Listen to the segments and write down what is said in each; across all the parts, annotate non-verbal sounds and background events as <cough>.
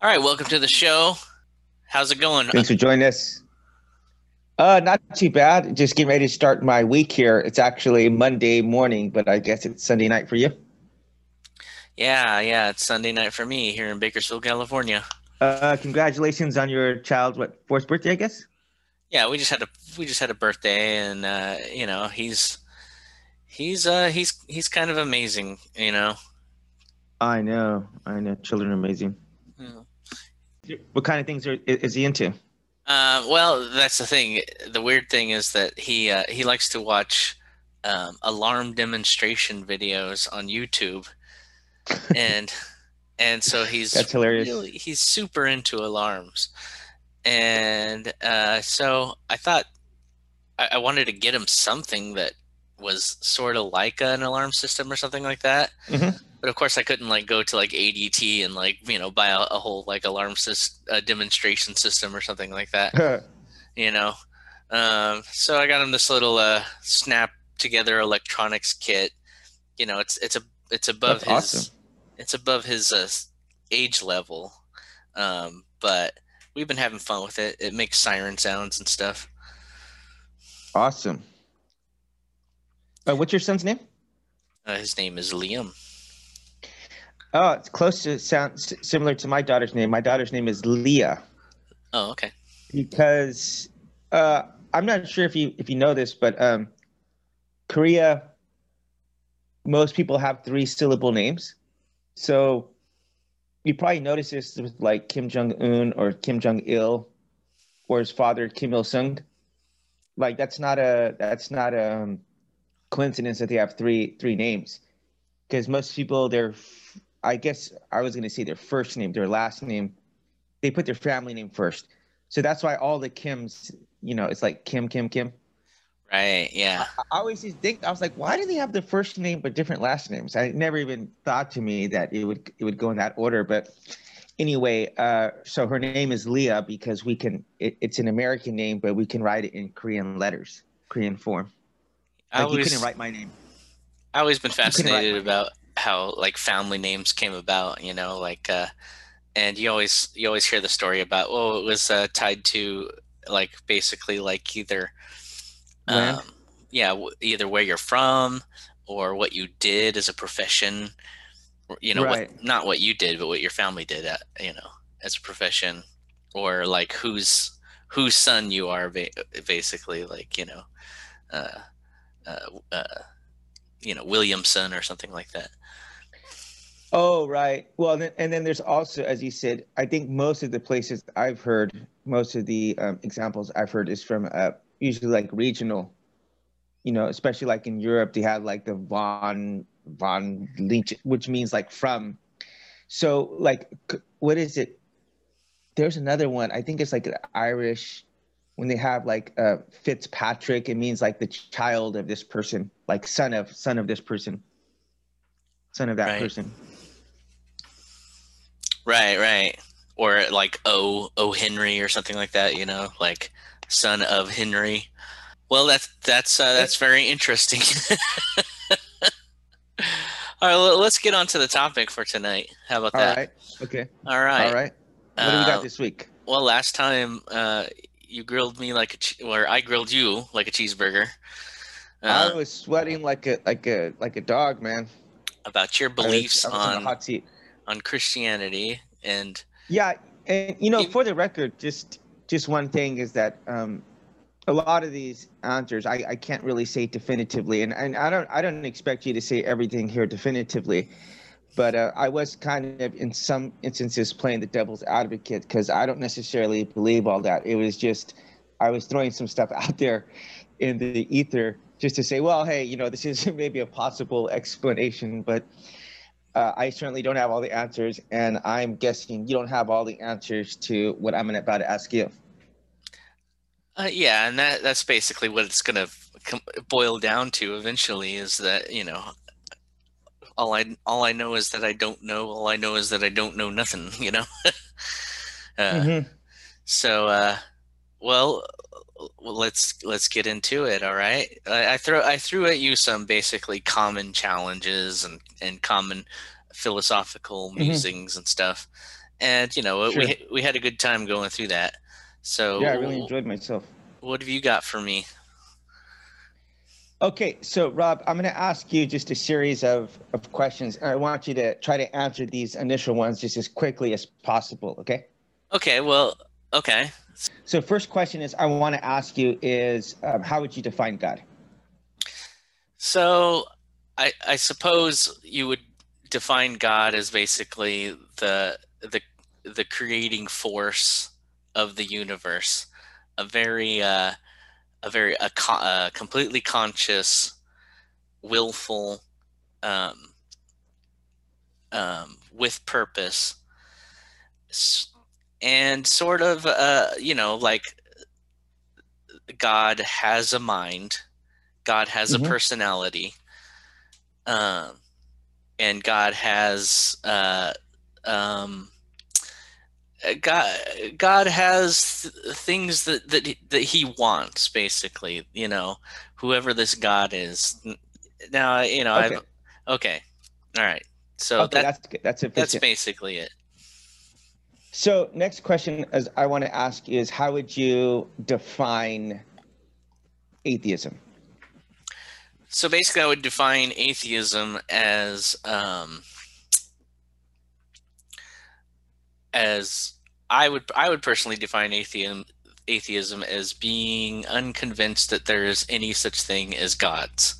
All right, welcome to the show. How's it going? Thanks for joining us. Uh, not too bad. Just getting ready to start my week here. It's actually Monday morning, but I guess it's Sunday night for you. Yeah, yeah, it's Sunday night for me here in Bakersfield, California. Uh, congratulations on your child's what fourth birthday, I guess. Yeah, we just had a we just had a birthday, and uh, you know he's he's uh he's he's kind of amazing, you know. I know, I know. Children are amazing. Yeah. What kind of things are is he into? Uh, well, that's the thing. The weird thing is that he uh, he likes to watch um, alarm demonstration videos on YouTube, <laughs> and and so he's That's hilarious. Really, he's super into alarms, and uh, so I thought I, I wanted to get him something that was sort of like an alarm system or something like that. Mhm. But of course, I couldn't like go to like ADT and like you know buy a, a whole like alarm system, a demonstration system or something like that. <laughs> You know, um, so I got him this little uh, snap together electronics kit. You know, it's it's a it's above That's his awesome. it's above his uh, age level, um, but we've been having fun with it. It makes siren sounds and stuff. awesome. Uh, what's your son's name? Uh, his name is Liam. Oh, it's close to sound s- similar to my daughter's name. My daughter's name is Leah. Oh, okay. because uh, I'm not sure if you if you know this, but um, Korea, most people have three syllable names. So you probably noticed this with like Kim Jong Un or Kim Jong Il, or his father Kim Il Sung. Like that's not a that's not a um, coincidence that they have three three names, because most people their I guess I was gonna say their first name, their last name, they put their family name first. So that's why all the Kims, you know, it's like Kim, Kim, Kim. Right. Yeah. I I always used to think I was like, why do they have the first name but different last names? I never even thought to me that it would it would go in that order. But anyway, uh, so her name is Leah because we can. It, it's an American name, but we can write it in Korean letters, Korean form. I Like you always couldn't write my name. I always been fascinated about how like family names came about. You know, like uh, and you always you always hear the story about oh it was uh, tied to like basically like either um, yeah w- either where you're from or what you did as a profession you know Right. what not what you did but what your family did at, you know as a profession or like whose whose son you are ba- basically like you know uh, uh, uh, you know Williamson or something like that Oh, right. Well, then, and then there's also, as you said, I think most of the places I've heard, most of the um, examples I've heard is from uh, usually like regional, you know, especially like in Europe, they have like the von, von Lynch, which means like from. So, like, what is it? There's another one. I think it's like an Irish, when they have like uh, Fitzpatrick, it means like the child of this person, like son of, son of this person, son of that Right. person. Right, right. Or like O O Henry or something like that, you know, like son of Henry. Well, that's that's uh, that's very interesting. <laughs> All right, let's get on to the topic for tonight. How about All that? right. Okay. All right. All right. What do we Uh, got this week? Well, last time uh, you grilled me like a, che- or I grilled you like a cheeseburger I uh, was sweating like a like a like a dog, man. about your I was- beliefs I was, on hot seat. on Christianity and Yeah, and you know, You- for the record, just just one thing is that um, a lot of these answers I, I can't really say definitively, and, and I don't I don't expect you to say everything here definitively, but uh, I was kind of in some instances playing the devil's advocate because I don't necessarily believe all that. It was just I was throwing some stuff <laughs> out there in the ether just to say, well, hey, you know, this is <laughs> maybe a possible explanation, but uh, I certainly don't have all the answers, and I'm guessing you don't have all the answers to what I'm about to ask you. Uh, yeah, and that that's basically what it's gonna boil down to eventually is that you know all I all I know is that I don't know. All I know is that I don't know nothing. <laughs> You know. <laughs> uh, Mhm. So, uh, well, well, let's let's get into it. All right. I, I throw I threw at you some basically common challenges and and common philosophical Mhm. musings and stuff. and you know sure. we we had a good time going through that. So yeah, I really enjoyed myself. What have you got for me? Okay, so Rob, I'm going to ask you just a series of, of questions. and I want you to try to answer these initial ones just as quickly as possible. Okay. Okay. Well. Okay. So first question is I want to ask you is um, how would you define God? So I I suppose you would define God as basically the the the creating force of the universe, a very uh, a very a, a completely conscious, willful, um, um, with purpose, and sort of uh, you know like God has a mind, God has mm-hmm. a personality, um, and God has uh, um, God God has things that that that he wants basically you know whoever this God is. Now you know okay. I've okay. All right. So okay, that, that's that's that's basically it. So next question as I want to ask is how would you define atheism? So basically I would define atheism as um as I would I would personally define atheism atheism as being unconvinced that there is any such thing as gods.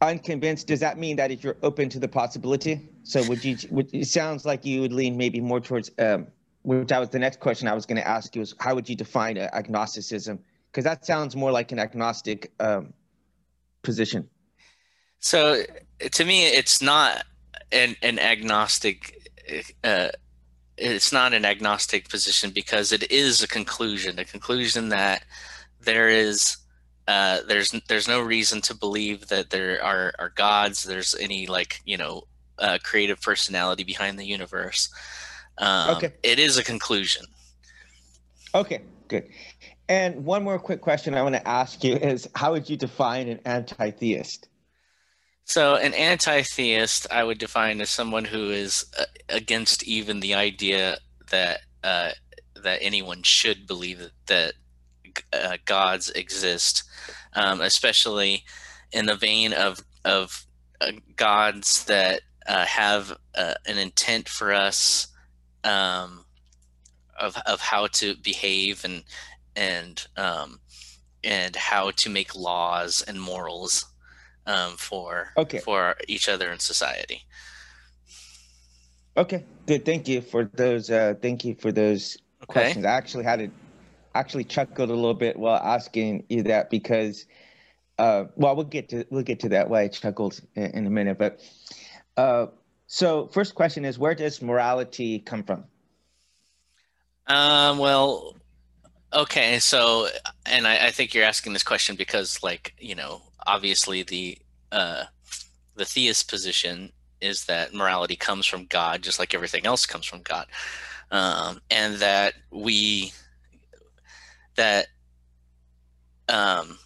Unconvinced does that mean that if you're open to the possibility? So would you? Would, it sounds like you would lean maybe more towards. Um, which that was the next question I was going to ask you is how would you define agnosticism? Because that sounds more like an agnostic um, position. So to me, it's not an, an agnostic uh, it's not an agnostic position because it is a conclusion, a conclusion that there is uh, there's there's no reason to believe that there are, are gods. There's any like you know uh, creative personality behind the universe. Um, okay, it is a conclusion. Okay, good. And one more quick question I want to ask you is: How would you define an anti-theist? So, an anti theist I would define as someone who is uh, against even the idea that uh, that anyone should believe that, uh, gods exist, um, especially in the vein of of uh, gods that uh, have an intent for us um, of of how to behave and and um, and how to make laws and morals um, for okay. for each other in society. Okay, good. Thank you for those. Uh, thank you for those okay. questions. I actually had to actually chuckled a little bit while asking you that because, uh, well, we'll get to we'll get to that. Why I chuckled in, in a minute, but uh, so first question is where does morality come from? Um, well, okay, so and I, I think you're asking this question because, like, you know, obviously the uh, the theist position is that morality comes from God, just like everything else comes from God, um, and that we that um,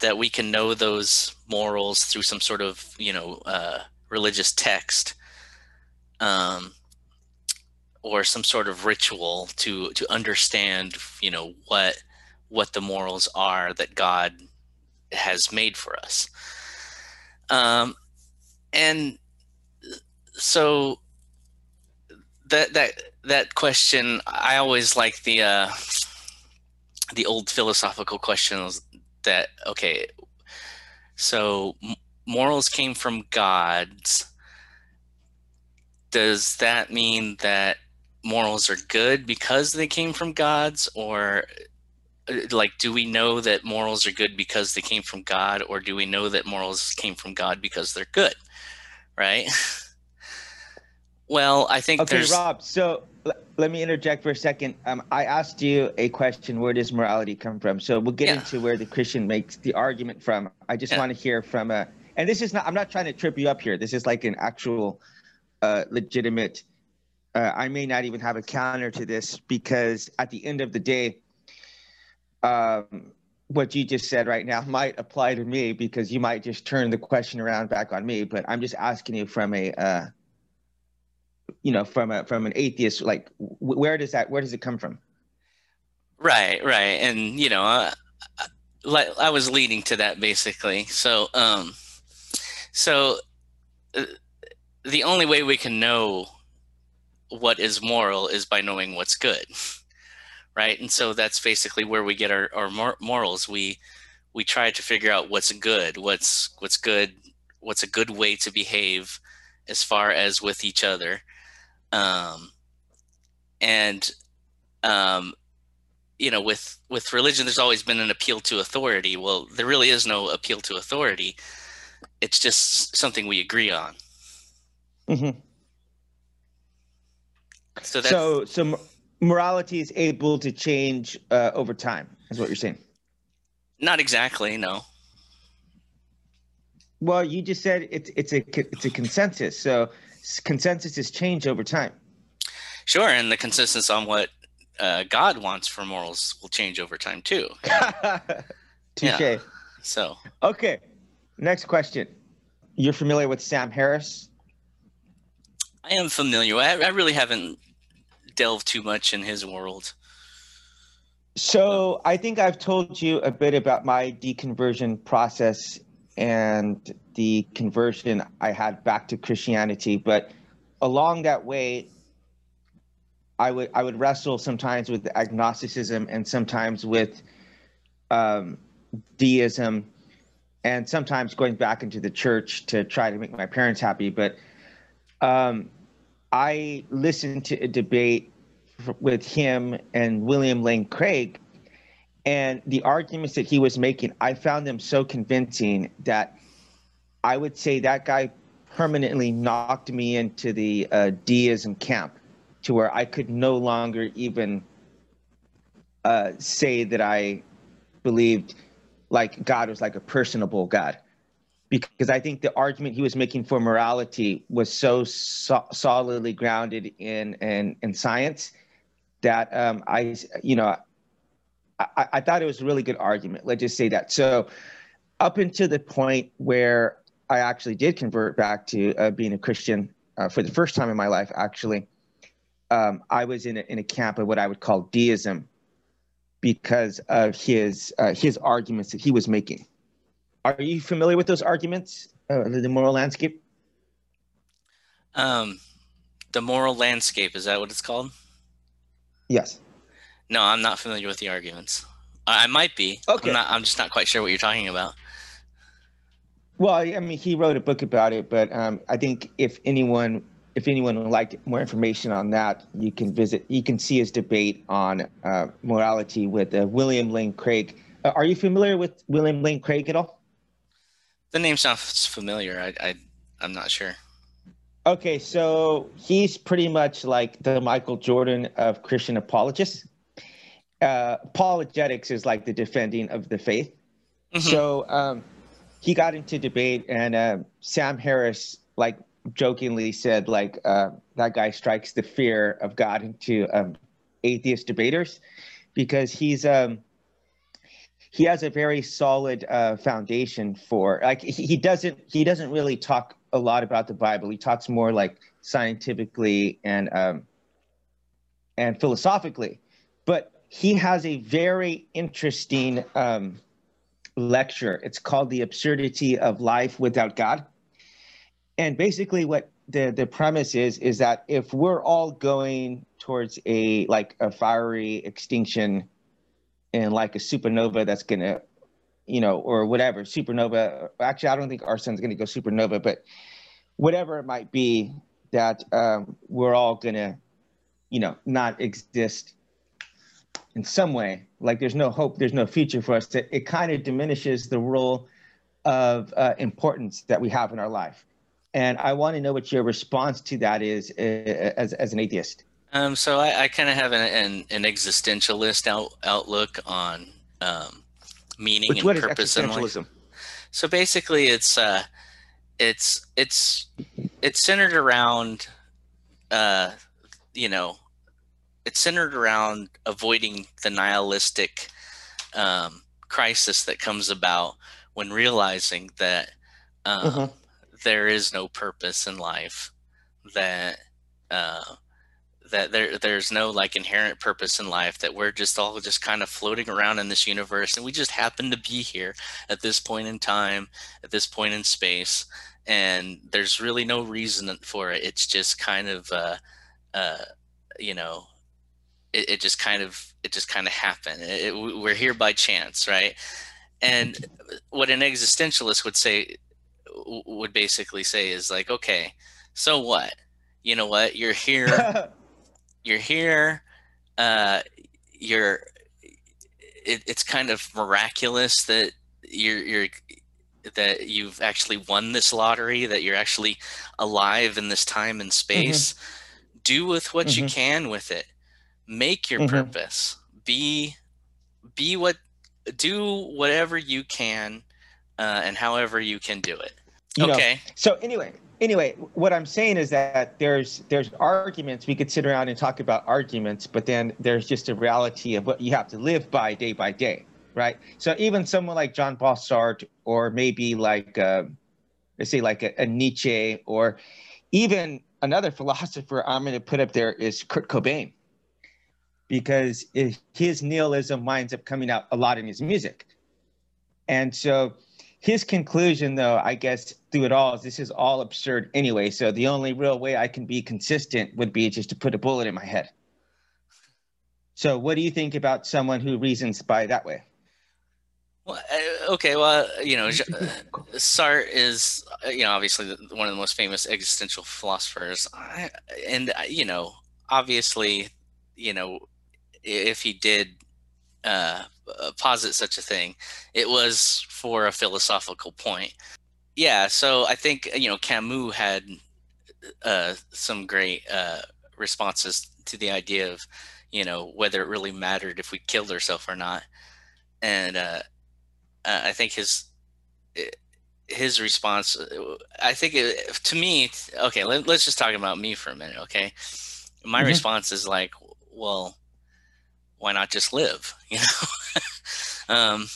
that we can know those morals through some sort of you know uh, religious text. Um, or some sort of ritual to to understand you know what what the morals are that God has made for us. Um, and so that that that question, I always like the uh, the old philosophical questions that okay, so morals came from gods. Does that mean that morals are good because they came from gods, or like do we know that morals are good because they came from god or do we know that morals came from god because they're good? Right? <laughs> Well i think okay there's... rob so l- let me interject for a second. Um, i asked you a question where does morality come from? So we'll get yeah. into where the christian makes the argument from. I just yeah. want to hear from a and this is not i'm not trying to trip you up here. This is like an actual uh, legitimate uh, i may not even have a counter to this because at the end of the day um, what you just said right now might apply to me because you might just turn the question around back on me. But I'm just asking you from a uh, you know from a from an atheist like where does that where does it come from? Right right. And you know uh, like i was leading to that basically. So um so uh, the only way we can know what is moral is by knowing what's good right? And so that's basically where we get our, our morals. We we try to figure out what's good what's what's good what's a good way to behave as far as with each other. Um, and um, you know with with religion there's always been an appeal to authority. Well there really is no appeal to authority. It's just something we agree on. Mm-hmm. so so so morality is able to change uh, over time is what you're saying not exactly no well, you just said it's it's a it's a consensus. So consensus is changed over time. Sure, and the consensus on what uh, God wants for morals will change over time too. <laughs> Touche. Yeah. So okay, next question. You're familiar with Sam Harris? I am familiar. I, I really haven't delved too much in his world. So I think I've told you a bit about my deconversion process and the conversion I had back to Christianity. But along that way, I would I would wrestle sometimes with agnosticism and sometimes with um, deism, and sometimes going back into the church to try to make my parents happy. But um, I listened to a debate with him and William Lane Craig and the arguments that he was making, I found them so convincing that I would say that guy permanently knocked me into the uh, deism camp to where I could no longer even uh, say that I believed like God was like a personable God. Because I think the argument he was making for morality was so, so solidly grounded in, in, in science that um, I, you know, I, I thought it was a really good argument. Let's just say that. So, up until the point where I actually did convert back to uh, being a Christian uh, for the first time in my life, actually, um, I was in a, in a camp of what I would call deism because of his uh, his arguments that he was making. Are you familiar with those arguments, uh, the moral landscape? Um, the moral landscape is that what it's called? Yes. No, I'm not familiar with the arguments. I might be. Okay. I'm, not, I'm just not quite sure what you're talking about. Well, I mean, he wrote a book about it, but um, I think if anyone if anyone would like more information on that, you can visit. You can see his debate on uh, morality with uh, William Lane Craig. Uh, are you familiar with William Lane Craig at all? The name sounds familiar. I, I I'm not sure. Okay, so he's pretty much like the Michael Jordan of Christian apologists uh, apologetics is like the defending of the faith. Mm-hmm. So um, he got into debate, and uh, Sam Harris, like jokingly said, like uh, that guy strikes the fear of God into um, atheist debaters because he's um, he has a very solid uh, foundation for like he, he doesn't he doesn't really talk a lot about the Bible. He talks more like scientifically and um, and philosophically, but he has a very interesting um, lecture. It's called The Absurdity of Life Without God. And basically what the, the premise is is that if we're all going towards a like a fiery extinction and like a supernova that's gonna you know or whatever supernova actually i don't think our sun's gonna go supernova but whatever it might be that um, we're all gonna you know not exist in some way. Like there's no hope there's no future for us. That it kind of diminishes the role of uh, importance that we have in our life. And i want to know what your response to that is uh, as, as an atheist. Um, so i, I kind of have an, an, an, existentialist out, outlook on um, meaning Which, and purpose in life so basically it's uh, it's it's it's centered around uh, you know it's centered around avoiding the nihilistic um, crisis that comes about when realizing that um, uh-huh. there is no purpose in life that uh, that there there's no like inherent purpose in life that we're just all just kind of floating around in this universe and we just happen to be here at this point in time at this point in space and there's really no reason for it. It's just kind of uh, uh, you know it, it, just kind of it just kind of happened. It, it, we're here by chance right? And what an existentialist would say would basically say is like okay so what? You know what? You're here <laughs> you're here uh you're it, it's kind of miraculous that you're you're that you've actually won this lottery that you're actually alive in this time and mm-hmm. space mm-hmm. do with what mm-hmm. you can with it make your mm-hmm. purpose be be what do whatever you can uh, and however you can do it you okay know, so anyway anyway, what I'm saying is that there's there's arguments. We could sit around and talk about arguments, but then there's just a reality of what you have to live by day by day, right? So even someone like John Sartre, or maybe like uh, let's say like a, a Nietzsche, or even another philosopher I'm going to put up there is Kurt Cobain, because his nihilism winds up coming out a lot in his music, and so his conclusion, though, I guess through it all, is this is all absurd anyway. So the only real way I can be consistent would be just to put a bullet in my head. So, what do you think about someone who reasons by that way? Well, uh, okay, well, you know, Sartre is, uh, you know, obviously one of the most famous existential philosophers, and uh, you know, obviously, you know, if he did uh, posit such a thing, it was for a philosophical point. Yeah, so I think you know Camus had uh, some great uh, responses to the idea of you know whether it really mattered if we killed ourselves or not, and uh, I think his his response i think it, to me okay let, us just talk about me for a minute okay my mm-hmm. response is like well why not just live <laughs> you know? Um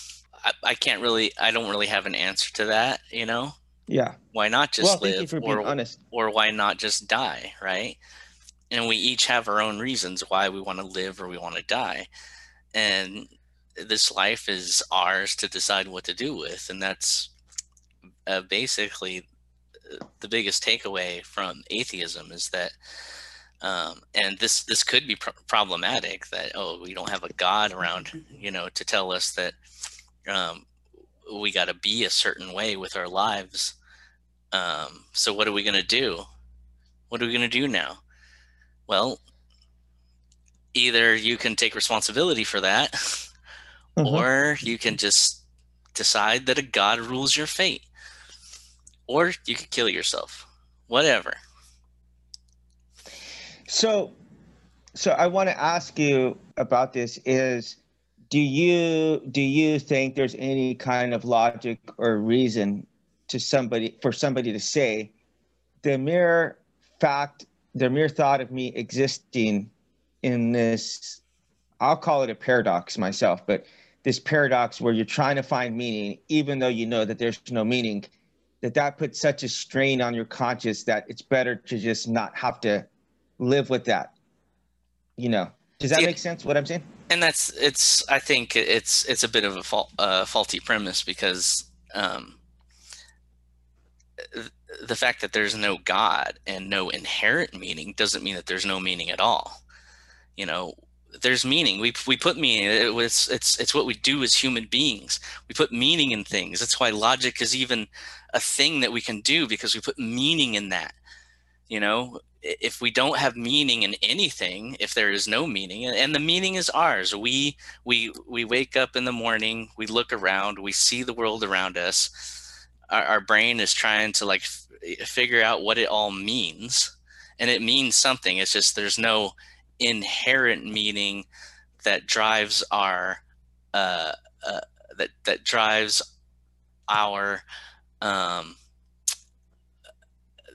I, I, can't really i don't really have an answer to that you know? Yeah. Why not just well, live or, honest. or why not just die right? And we each have our own reasons why we want to live or we want to die. And this life is ours to decide what to do with and that's uh, basically uh, the biggest takeaway from atheism is that um, and this this could be pr- problematic that oh we don't have a god around you know to tell us that um, we got to be a certain way with our lives. Um, so what are we going to do? What are we going to do now? Well either you can take responsibility for that mm-hmm. or you can just decide that a god rules your fate or you could kill yourself whatever so, so I want to ask you about this. Is do you do you think there's any kind of logic or reason to somebody for somebody to say the mere fact, the mere thought of me existing in this, I'll call it a paradox myself, but this paradox where you're trying to find meaning, even though you know that there's no meaning, that that puts such a strain on your conscience that it's better to just not have to live with that. You know, does that yeah. make sense? What I'm saying? And that's it's. I think it's it's a bit of a fault, uh, faulty premise because um, the fact that there's no God and no inherent meaning doesn't mean that there's no meaning at all. You know, there's meaning. We we put meaning. It's it's it's what we do as human beings. We put meaning in things. That's why logic is even a thing that we can do because we put meaning in that. You know, if we don't have meaning in anything if there is no meaning and the meaning is ours. We we we wake up in the morning we look around we see the world around us. Our, our brain is trying to like f- figure out what it all means and it means something. It's just there's no inherent meaning that drives our uh, uh that that drives our um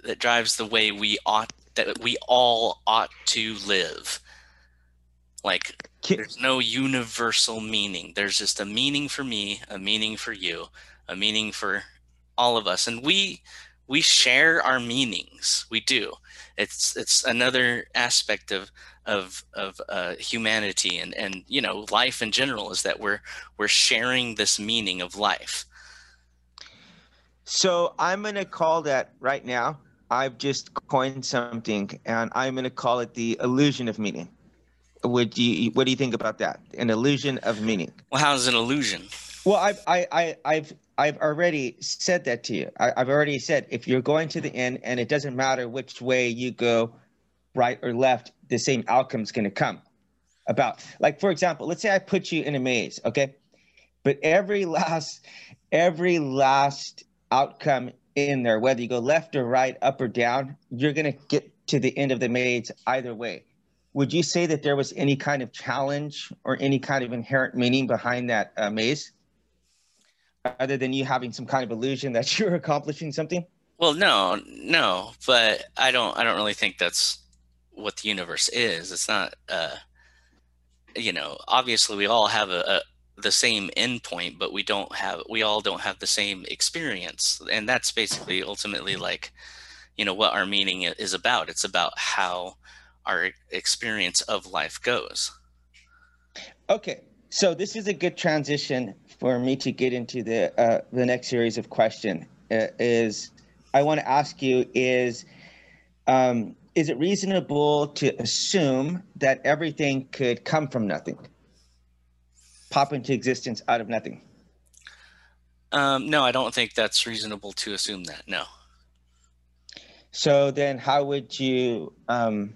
that drives the way we ought that we all ought to live. Like there's no universal meaning. There's just a meaning for me, a meaning for you, a meaning for all of us. And we we share our meanings. We do. It's it's another aspect of of of uh, humanity and and you know life in general is that we're we're sharing this meaning of life. So I'm gonna call that right now. I've just coined something, and I'm gonna call it the illusion of meaning. Would you? What do you think about that? An illusion of meaning. Well, how's an illusion? Well, I've I, I I've I've already said that to you. I, I've already said if you're going to the end, and it doesn't matter which way you go, right or left, the same outcome is going to come about. Like, for example, let's say I put you in a maze, okay? But every last, every last outcome in there, whether you go left or right, up or down, you're going to get to the end of the maze either way. Would you say that there was any kind of challenge or any kind of inherent meaning behind that uh, maze? Other than you having some kind of illusion that <laughs> you're accomplishing something? Well, no, no, but I don't. I don't really think that's what the universe is. It's not, uh, you know, obviously we all have a, a the same endpoint, but we don't have we all don't have the same experience, and that's basically ultimately like, you know, what our meaning is about. It's about how our experience of life goes. Okay, so this is a good transition for me to get into the uh, the next series of question. Uh, is I want to ask you is um, is it reasonable to assume that everything could come from nothing, pop into existence out of nothing? Um, no, I don't think that's reasonable to assume that. No. So then, how would you um,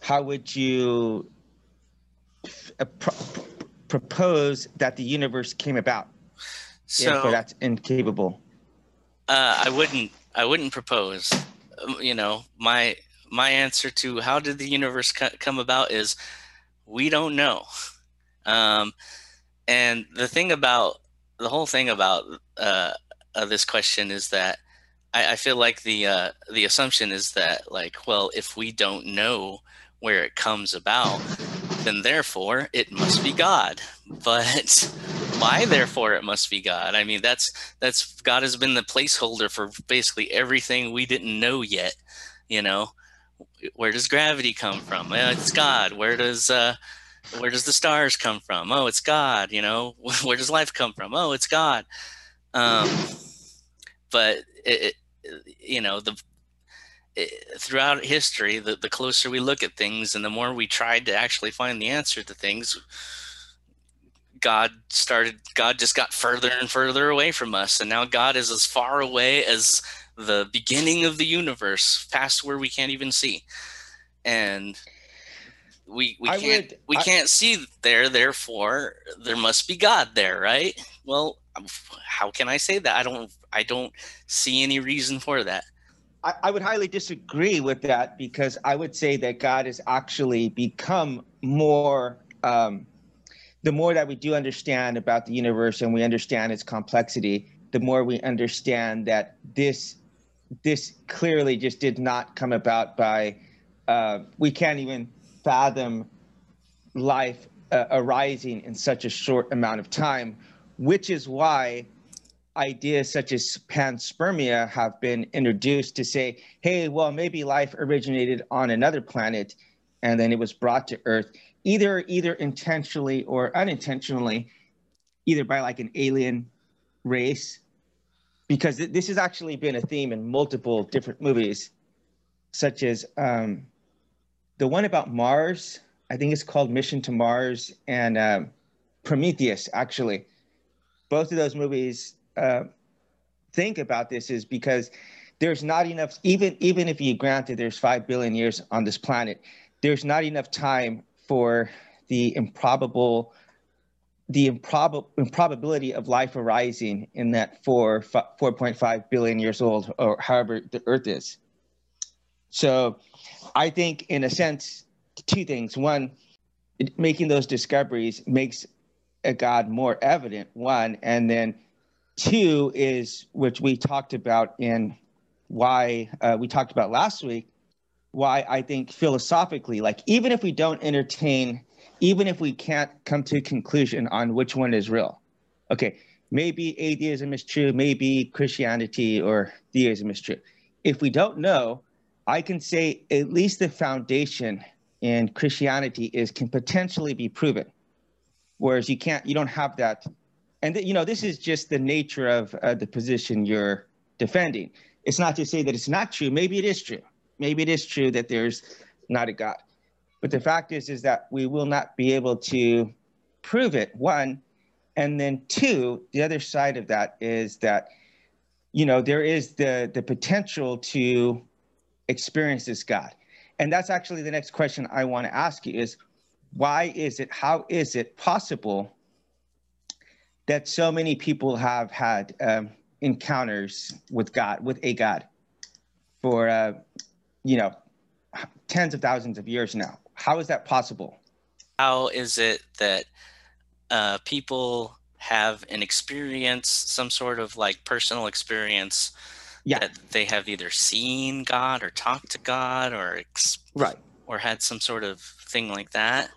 how would you uh, pro- propose that the universe came about? So that's incapable. Uh, I wouldn't. I wouldn't propose you know, my my answer to how did the universe come about is we don't know. Um, and the thing about the whole thing about uh, uh, this question is that I, I feel like the uh, the assumption is that like, well, if we don't know where it comes about, then therefore it must be God. But <laughs> why therefore it must be God? I mean, that's that's God has been the placeholder for basically everything we didn't know yet. You know, where does gravity come from? It's God. Where does uh, where does the stars come from? Oh, it's God. You know, <laughs> where does life come from? Oh, it's God. Um, but it, it, you know the throughout history, the, the closer we look at things and the more we tried to actually find the answer to things, God started, God just got further and further away from us. And now God is as far away as the beginning of the universe, past where we can't even see. And we, we can't would, we I, can't see there therefore there must be god there right well how can i say that i don't i don't see any reason for that I, I would highly disagree with that because I would say that God has actually become more. Um, the more that we do understand about the universe and we understand its complexity, the more we understand that this this clearly just did not come about by. Uh, we can't even fathom life uh, arising in such a short amount of time, which is why ideas such as panspermia have been introduced to say, hey, well, maybe life originated on another planet and then it was brought to Earth, either either intentionally or unintentionally, either by like an alien race, because th- this has actually been a theme in multiple different movies, such as um, the one about Mars. I think it's called Mission to Mars and um, Prometheus. Actually, both of those movies uh, think about this is because there's not enough even even if you granted there's 5 billion years on this planet there's not enough time for the improbable the improbable improbability of life arising in that 4 4.5 billion years old or however the earth is so i think in a sense two things one making those discoveries makes a god more evident one and then Two is which we talked about in why uh, we talked about last week. Why I think philosophically, like even if we don't entertain, even if we can't come to a conclusion on which one is real, okay, maybe atheism is true, maybe Christianity or theism is true. If we don't know, I can say at least the foundation in Christianity is can potentially be proven, whereas you can't, you don't have that. And th- you know, this is just the nature of uh, the position you're defending. It's not to say that it's not true. Maybe it is true. Maybe it is true that there's not a God. But the fact is, is that we will not be able to prove it. One, and then two, the other side of that is that, you know, there is the the potential to experience God. And that's actually the next question I want to ask you is why is it, how is it possible that so many people have had um, encounters with God, with a God for, uh, you know, tens of thousands of years now? How is that possible? How is it that uh, people have an experience, some sort of like personal experience yeah. that they have either seen God or talked to God or ex- right or had some sort of thing like that.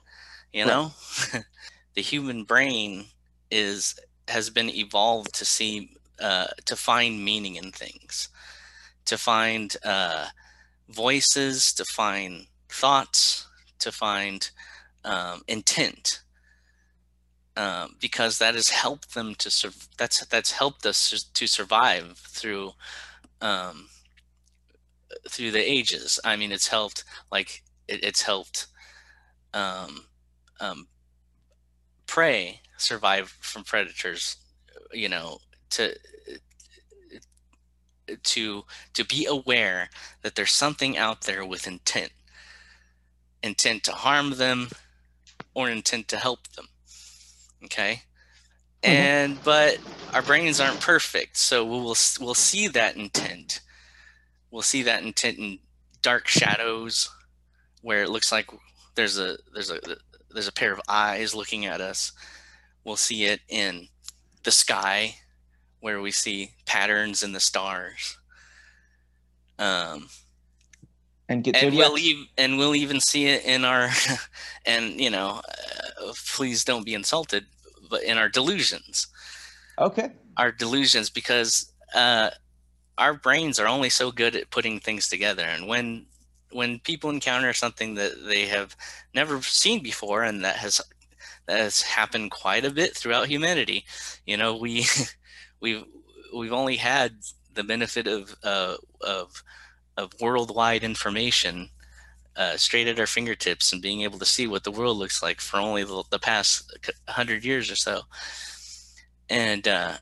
You know, right. <laughs> the human brain is has been evolved to see uh, to find meaning in things, to find uh, voices, to find thoughts, to find um, intent. Um, because that has helped them to sur- that's that's helped us to survive through um, through the ages. I mean, it's helped like it, it's helped um, um, prey survive from predators. You know, to to to be aware that there's something out there with intent intent to harm them or intent to help them okay Mm-hmm. and but our brains aren't perfect so we'll we'll see that intent. We'll see that intent in dark shadows where it looks like there's a there's a there's a pair of eyes looking at us. We'll see it in the sky where we see patterns in the stars. Um and get and we'll even and we'll even see it in our <laughs> and you know uh, please don't be insulted but in our delusions. Okay. Our delusions, because uh, our brains are only so good at putting things together, and when when people encounter something that they have never seen before, and that has that has happened quite a bit throughout humanity, you know, we <laughs> we've we've only had the benefit of uh, of of worldwide information uh, straight at our fingertips and being able to see what the world looks like for only the, the past hundred years or so. And uh,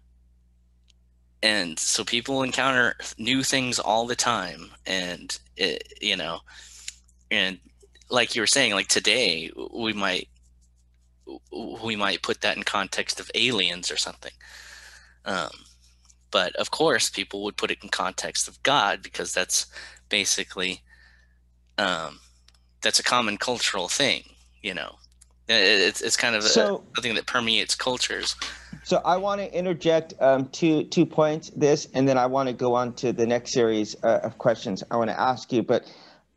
and so people encounter new things all the time, and it, you know, and like you were saying, like today we might we might put that in context of aliens or something. Um, but of course, people would put it in context of God because that's basically um, that's a common cultural thing. You know, it's it's kind of so, a, something that permeates cultures. So I want to interject um, two two points this, and then I want to go on to the next series uh, of questions I want to ask you. But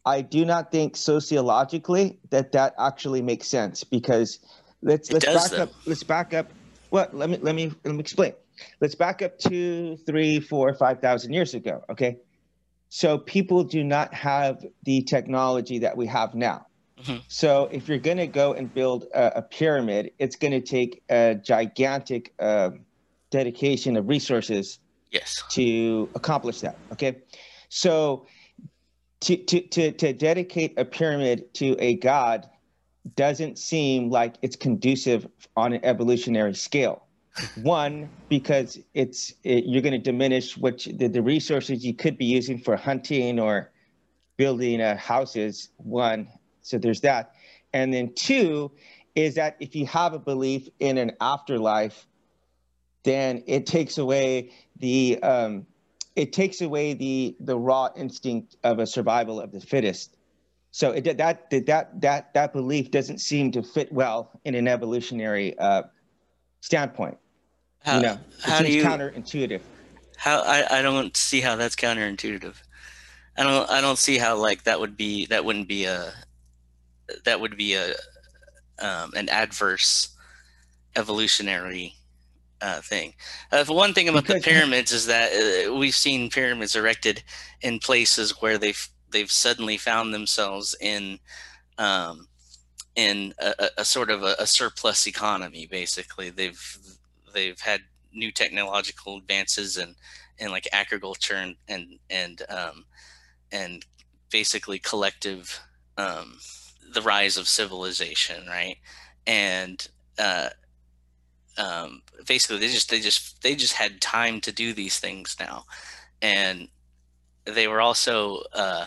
I do not think sociologically that that actually makes sense because let's let's back though. up. Let's back up. Well, let me let me let me explain. Let's back up two, three, four, five thousand years ago. Okay, so people do not have the technology that we have now. Mm-hmm. So if you're going to go and build a, a pyramid, it's going to take a gigantic uh, dedication of resources yes. to accomplish that. Okay, so to, to, to, to dedicate a pyramid to a god doesn't seem like it's conducive on an evolutionary scale. <laughs> One, because it's it, you're going to diminish what you, the, the resources you could be using for hunting or building uh, houses. One, so there's that, and then two is that if you have a belief in an afterlife, then it takes away the um, it takes away the the raw instinct of a survival of the fittest. So it, that that that that belief doesn't seem to fit well in an evolutionary uh, standpoint. How, you know, how do you, counterintuitive. How I, I don't see how that's counterintuitive. I don't I don't see how like that would be that wouldn't be a that would be a um, an adverse evolutionary uh, thing. Uh, one thing about the pyramids is that uh, we've seen pyramids erected in places where they've they've suddenly found themselves in um, in a, a, sort of a, a, surplus economy. Basically, they've they've had new technological advances and in like agriculture and and and um, and basically collective um, the rise of civilization, right? And uh, um, basically, they just they just they just had time to do these things now, and they were also uh,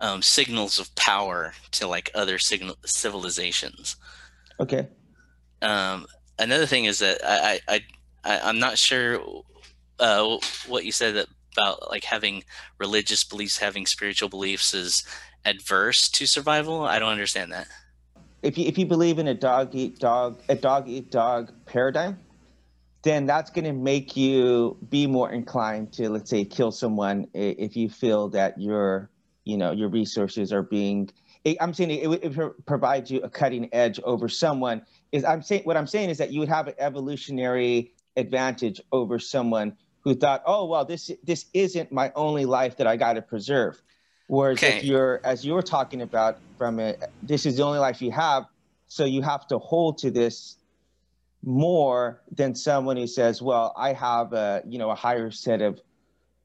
um, signals of power to like other signal civilizations. Okay. Um, another thing is that I, I, I I'm not sure uh, what you said about like having religious beliefs, having spiritual beliefs is adverse to survival. I don't understand that. If you if you believe in a dog eat dog a dog eat dog paradigm, then that's going to make you be more inclined to let's say kill someone if you feel that your you know your resources are being i'm saying it, it, provides you a cutting edge over someone is i'm saying what i'm saying is that you would have an evolutionary advantage over someone who thought oh well this this isn't my only life that i got to preserve whereas okay. if you're as you were talking about from it, this is the only life you have so you have to hold to this more than someone who says well i have a you know a higher set of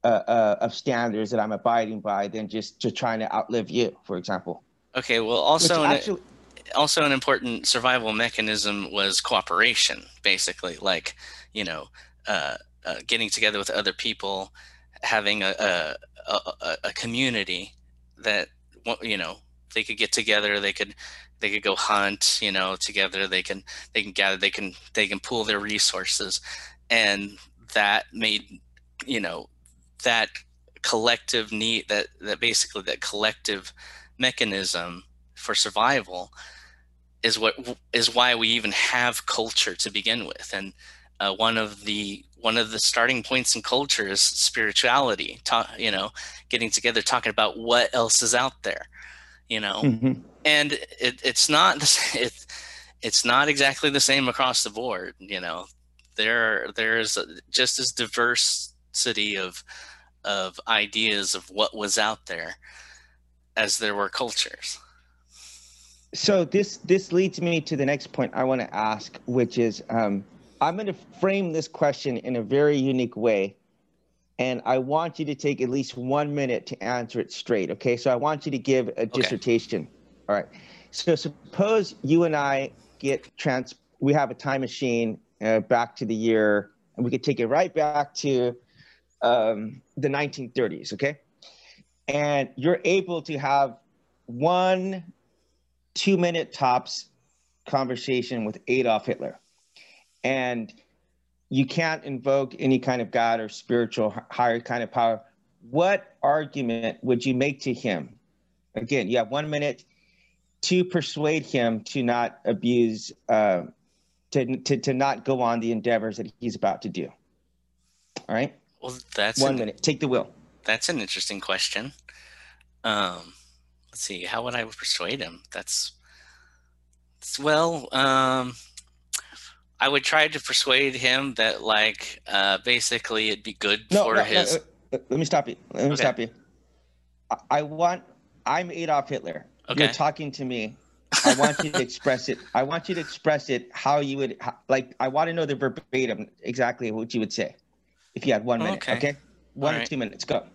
uh, uh, of standards that I'm abiding by than just to trying to outlive you, for example. Okay. Well, also an, actually, also an important survival mechanism was cooperation, basically, like you know, uh, uh getting together with other people, having a, a, a, a community that you know they could get together, they could they could go hunt, you know, together. They can they can gather, they can they can pool their resources, and that made you know that collective need that that basically that collective mechanism for survival is what is why we even have culture to begin with and uh, one of the one of the starting points in culture is spirituality talk, you know getting together talking about what else is out there you know mm-hmm. and it, it's not <laughs> it, it's not exactly the same across the board you know there there's just as diversity of of ideas of what was out there as there were cultures. So this this leads me to the next point I want to ask, which is um, I'm going to frame this question in a very unique way, and I want you to take at least one minute to answer it straight. Okay, so I want you to give a okay. dissertation. All right. So suppose you and I get trans. We have a time machine uh, back to the year, and we could take it right back to um, the 1930s, okay? And you're able to have one two minute tops conversation with Adolf Hitler. And you can't invoke any kind of God or spiritual higher kind of power. What argument would you make to him? Again, you have one minute to persuade him to not abuse, uh, to, to, to not go on the endeavors that he's about to do. All right. Well, that's one an, minute. Take the wheel. That's an interesting question. Um, let's see. How would I persuade him? That's, that's well. Um, I would try to persuade him that, like, uh, basically, it'd be good no, for no, his. No, uh, let me stop you. Let me okay. stop you. I, I want. I'm Adolf Hitler. Okay. You're talking to me. I want you to express it. I want you to express it how you would how, like. I want to know the verbatim exactly what you would say if you had one minute. Okay. okay? One All or right. two minutes. Go.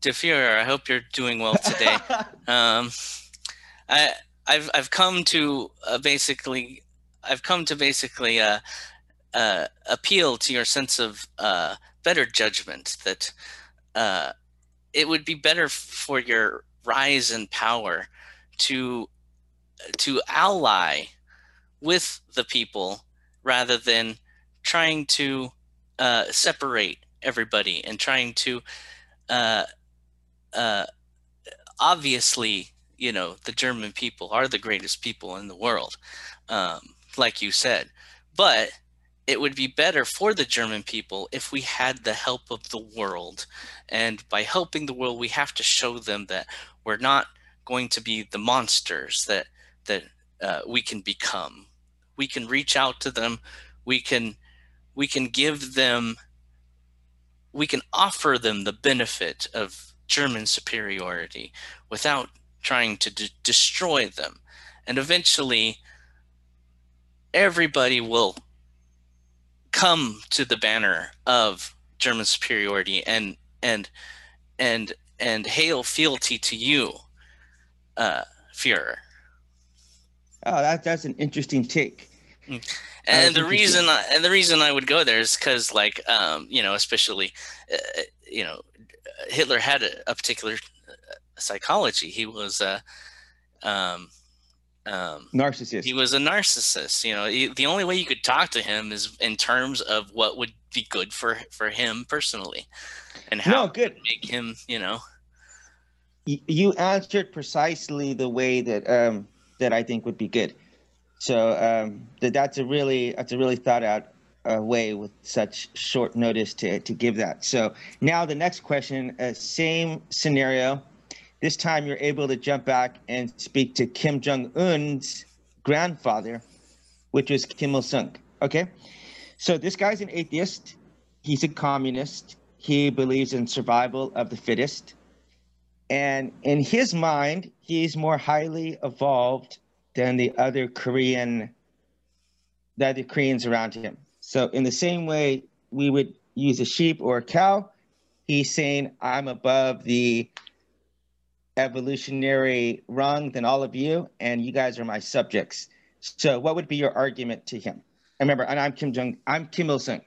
Defure, I hope you're doing well today. <laughs> um, I, I've I've come to uh, basically I've come to basically uh, uh, appeal to your sense of uh, better judgment that uh, it would be better for your rise in power to to ally with the people rather than trying to uh, separate everybody and trying to uh, obviously you know the german people are the greatest people in the world. Um, like you said but it would be better for the german people if we had the help of the world. And by helping the world we have to show them that we're not going to be the monsters that that uh, we can become. We can reach out to them. We can we can give them we can offer them the benefit of German superiority without trying to destroy them. And eventually, everybody will come to the banner of German superiority and and and and hail fealty to you, uh, Führer. Oh, that that's an interesting take. Mm. And the reason I, and the reason I would go there is because, like, um, you know, especially, uh, you know, Hitler had a, a particular uh, psychology. He was a um, um, narcissist. He was a narcissist. You know, he, the only way you could talk to him is in terms of what would be good for for him personally, and how no, good. make him. You know, you answered precisely the way that um, that I think would be good. So um, that that's a really that's a really thought out uh, way with such short notice to to give that. So now the next question, uh, same scenario. This time you're able to jump back and speak to Kim Jong Un's grandfather, which was Kim Il Sung. Okay, so this guy's an atheist. He's a communist. He believes in survival of the fittest. And in his mind, he's more highly evolved than the other Korean, the Koreans around him. So in the same way we would use a sheep or a cow, he's saying, I'm above the evolutionary rung than all of you, and you guys are my subjects. So what would be your argument to him? And remember, and I'm Kim Jong, I'm Kim Il Sung.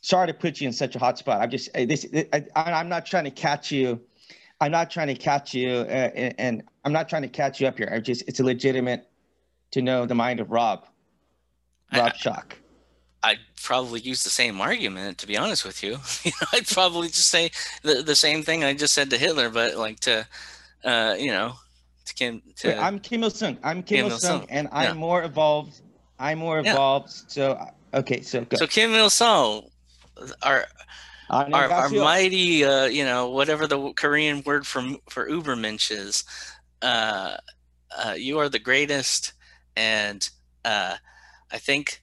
Sorry to put you in such a hot spot. I'm just this. I, I'm not trying to catch you I'm not trying to catch you, uh, and, and, I'm not trying to catch you up here. I just it's a legitimate to know the mind of Rob, Rob I, Schoch. I'd probably use the same argument, to be honest with you. <laughs> I'd probably just say the the same thing I just said to Hitler, but like to, uh, you know, to Kim. To, I'm Kim Il Sung. I'm Kim, Kim Il Sung, and I'm more evolved. I'm more evolved. Yeah. So okay, so go. So Kim Il Sung, our our, our mighty, uh, you know, whatever the Korean word for for Ubermensch is, uh, uh, you are the greatest, and uh, I think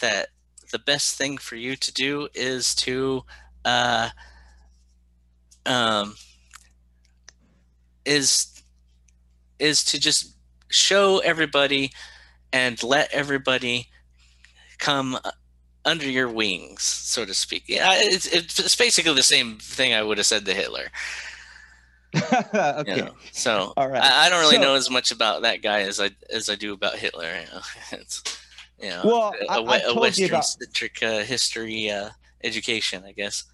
that the best thing for you to do is to uh, um, is is to just show everybody and let everybody come under your wings, so to speak. Yeah, it's, it's basically the same thing I would have said to Hitler. <laughs> okay. You know? So All right. I, I don't really so, know as much about that guy as I as I do about Hitler. You know, <laughs> you know, well, a, I, a Western centric uh, history uh, education, I guess.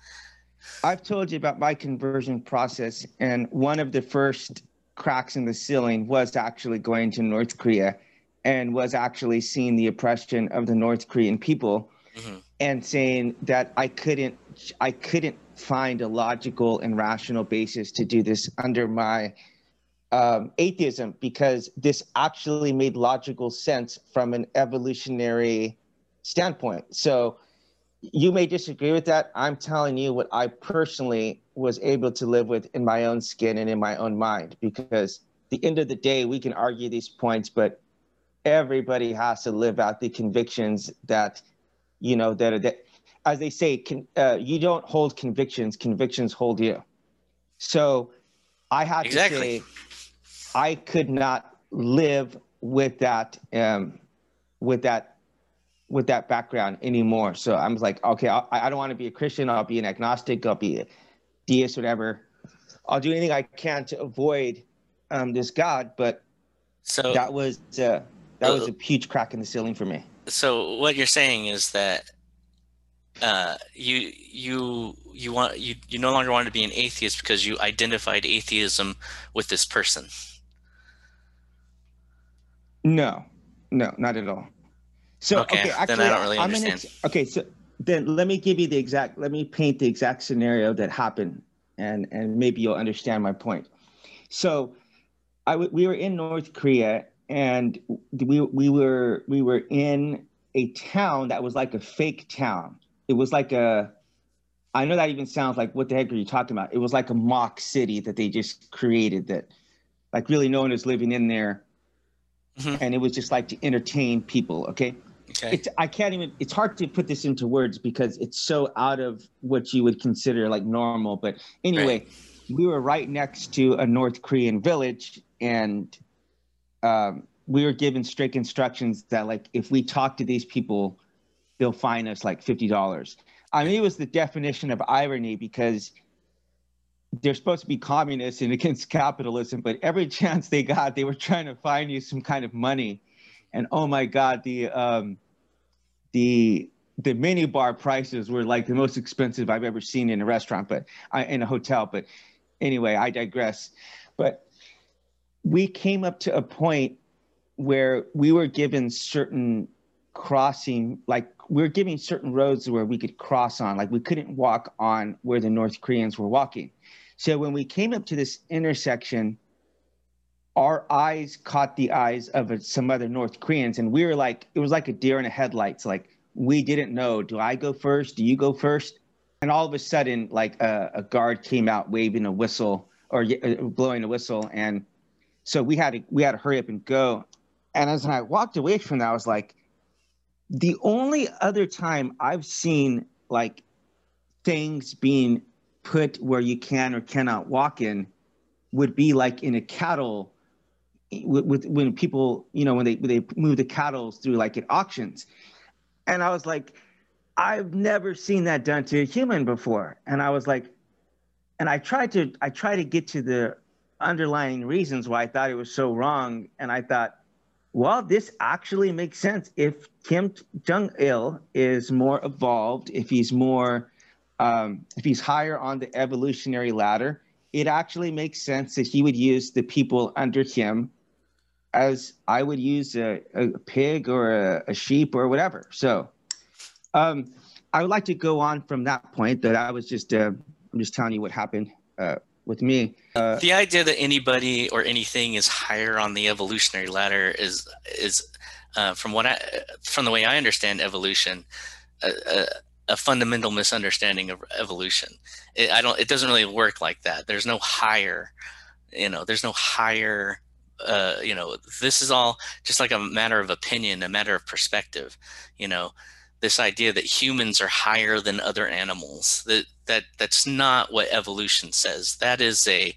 I've told you about my conversion process, and one of the first cracks in the ceiling was actually going to North Korea, and was actually seeing the oppression of the North Korean people mm-hmm. and saying that I couldn't I couldn't find a logical and rational basis to do this under my um, atheism because this actually made logical sense from an evolutionary standpoint. So you may disagree with that. I'm telling you what I personally was able to live with in my own skin and in my own mind because the end of the day we can argue these points but everybody has to live out the convictions that you know that, that as they say can, uh, you don't hold convictions convictions hold you so i have exactly. to say i could not live with that um, with that with that background anymore. So i'm like okay I, I don't want to be a christian. I'll be an agnostic. I'll be a deist whatever. I'll do anything i can to avoid um, this god but so that was uh, that uh, was a huge crack in the ceiling for me. So what you're saying is that uh, you you you want you you no longer want to be an atheist because you identified atheism with this person. No, no, not at all. So okay, okay actually, then I don't really I'm understand. Ex- okay, so then let me give you the exact. Let me paint the exact scenario that happened, and and maybe you'll understand my point. So, I w- we were in North Korea, and we we were we were in a town that was like a fake town. It was like a I know that even sounds like what the heck are you talking about? It was like a mock city that they just created that like really no one was living in there. Mm-hmm. And it was just like to entertain people, okay? Okay. It's I can't even. It's hard to put this into words because it's so out of what you would consider like normal. But anyway, right. we were right next to a North Korean village, and um, we were given strict instructions that like if we talk to these people, they'll fine us like fifty dollars. I mean, it was the definition of irony because they're supposed to be communists and against capitalism, but every <laughs> chance they got, they were trying to find you some kind of money. And oh my God, the um, the the mini bar prices were like the most expensive I've ever seen in a restaurant, but I, in a hotel. But anyway, I digress. But we came up to a point where we were given certain crossing, like we are giving certain roads where we could cross on, like we couldn't walk on where the North Koreans were walking. So when we came up to this intersection, our eyes caught the eyes of some other North Koreans, and we were like, it was like a deer in headlights. Like we didn't know, do I go first? Do you go first? And all of a sudden, like a, a guard came out waving a whistle or uh, blowing a whistle, and so we had to we had to hurry up and go. And as I walked away from that, I was like, the only other time I've seen like things being put where you can or cannot walk in would be like in a cattle with, with, when people you know when they when they move the cattle through like at auctions. And i was like i've never seen that done to a human before. And i was like and i tried to i tried to get to the underlying reasons why i thought it was so wrong. And i thought well, this actually makes sense. If Kim Jong Il is more evolved, if he's more, um, if he's higher on the evolutionary ladder, it actually makes sense that he would use the people under him as I would use a, a pig or a, a, sheep or whatever. So, um, I would like to go on from that point. That I was just, uh, I'm just telling you what happened. Uh, with me. Uh, the idea that anybody or anything is higher on the evolutionary ladder is is uh, from what I from the way I understand evolution, a, a, fundamental misunderstanding of evolution. It, I don't. It doesn't really work like that. There's no higher. You know, there's no higher. Uh, you know, this is all just like a matter of opinion, a matter of perspective. You know, this idea that humans are higher than other animals that that that's not what evolution says that is a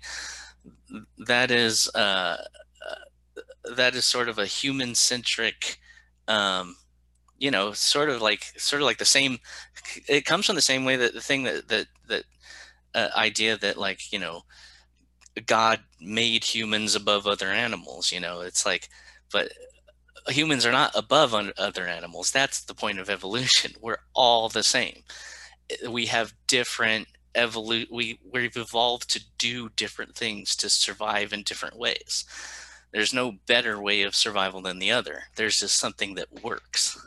that is uh, uh that is sort of a human centric um, you know sort of like sort of like the same it comes from the same way that the thing that that that uh, idea that like you know god made humans above other animals you know it's like but humans are not above other animals. That's the point of evolution. <laughs> We're all the same. We have different evolu- we we've evolved to do different things to survive in different ways. There's no better way of survival than the other. There's just something that works.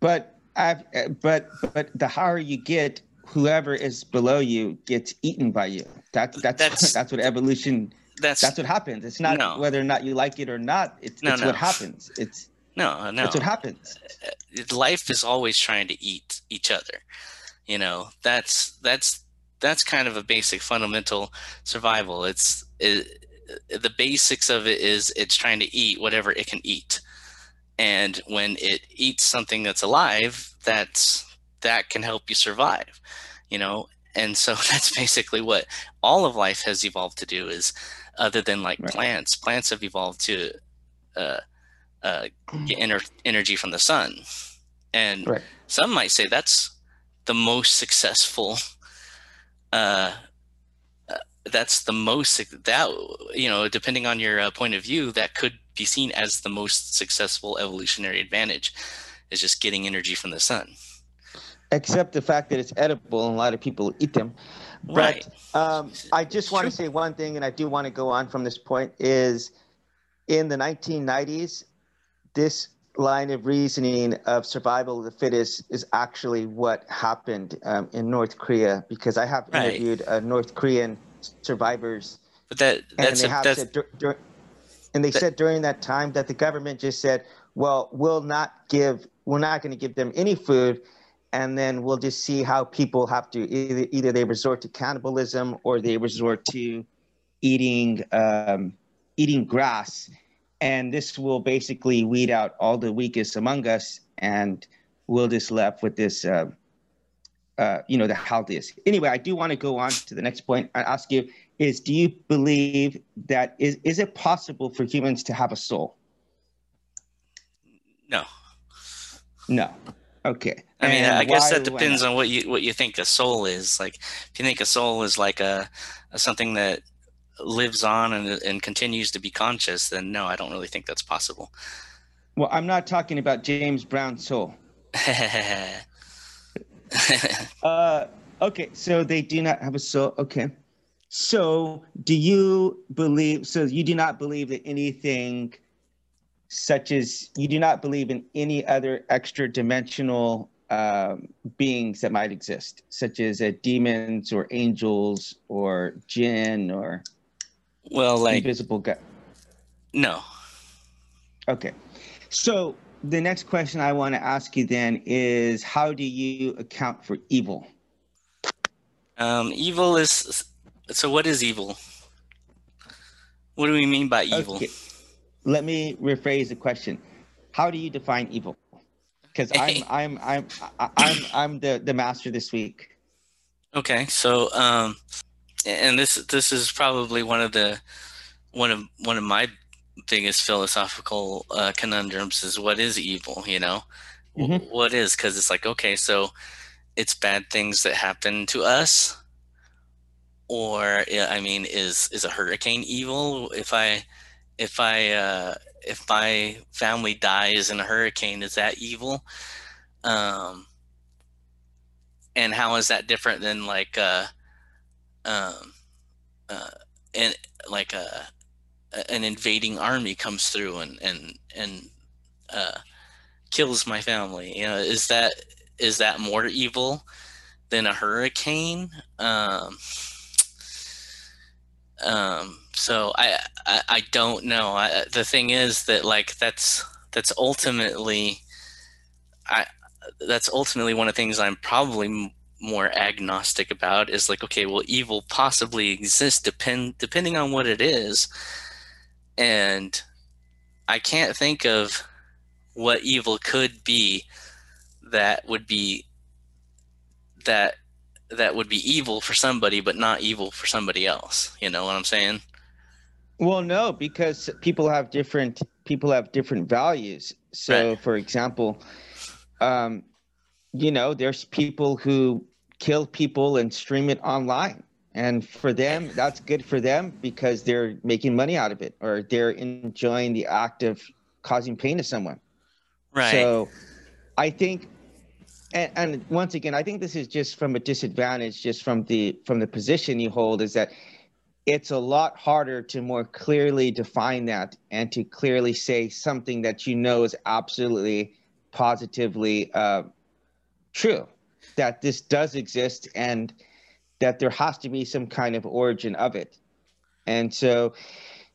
But I've, but but the higher you get, whoever is below you gets eaten by you. That, that's that's that's what evolution that's that's what happens. It's not no. whether or not you like it or not. It's, no, it's no. what happens. It's no, no. That's what happens. Uh, life is always trying to eat each other. You know, that's that's that's kind of a basic fundamental survival. It's it, the basics of it is it's trying to eat whatever it can eat, and when it eats something that's alive, that's that can help you survive. You know, and so <laughs> that's basically what all of life has evolved to do is other than like right. plants. Plants have evolved to uh, uh, get ener- energy from the sun, and right. some might say that's the most successful. Uh, uh that's the most that you know, depending on your uh, point of view, that could be seen as the most successful evolutionary advantage, is just getting energy from the sun. Except the fact that it's edible and a lot of people eat them. Right. But um, I just want to say one thing, and I do want to go on from this point is in the 1990s, this line of reasoning of survival of the fittest is actually what happened um, in North Korea because I have right. interviewed uh, North Korean survivors. But that that's, and they, a, that's said, dur- dur- and they that, said during that time that the government just said, "Well, we'll not give, we're not going to give them any food." and then we'll just see how people have to either, either they resort to cannibalism or they resort to eating um, eating grass and this will basically weed out all the weakest among us, and we'll just left with this, uh, uh, you know, the how this. Anyway, I do want to go on to the next point. I ask you is: Do you believe that is is it possible for humans to have a soul? No. No. Okay. I mean, and I guess that depends on what you what you think a soul is. Like, if you think a soul is like a, a something that lives on and, and continues to be conscious, then no, I don't really think that's possible. Well, I'm not talking about James Brown's soul. <laughs> <laughs> uh, okay, so they do not have a soul. Okay. So, do you believe? So, you do not believe that anything such as you do not believe in any other extra dimensional um, beings that might exist, such as uh, demons or angels or jinn or well, like invisible God. No. Okay, so the next question I want to ask you then is, how do you account for evil? Um, evil is so. What is evil? What do we mean by evil? Okay let me rephrase the question. How do you define evil? Because <laughs> I'm I'm I'm I'm I'm the the master this week. Okay, so um, and this this is probably one of the one of one of my biggest philosophical uh, conundrums is what is evil? You know, mm-hmm. what is? Because it's like okay, so it's bad things that happen to us, or I mean, is is a hurricane evil? If I if I uh, if my family dies in a hurricane, is that evil? Um, and how is that different than like uh, um, uh, and like a uh, an invading army comes through and and and uh, kills my family? You know, is that is that more evil than a hurricane? Um, um, so I, I, I don't know. I, the thing is that like that's that's ultimately I that's ultimately one of the things I'm probably more agnostic about is like okay, well evil possibly exists depend depending on what it is. And I can't think of what evil could be that would be that that would be evil for somebody but not evil for somebody else. You know what i'm saying? Well no because people have different people have different values. So right. for example um you know there's people who kill people and stream it online and for them that's good for them because they're making money out of it or they're enjoying the act of causing pain to someone. Right. So i think and, and once again, I think this is just from a disadvantage, just from the from the position you hold, is that it's a lot harder to more clearly define that and to clearly say something that you know is absolutely positively uh, true that this does exist and that there has to be some kind of origin of it and so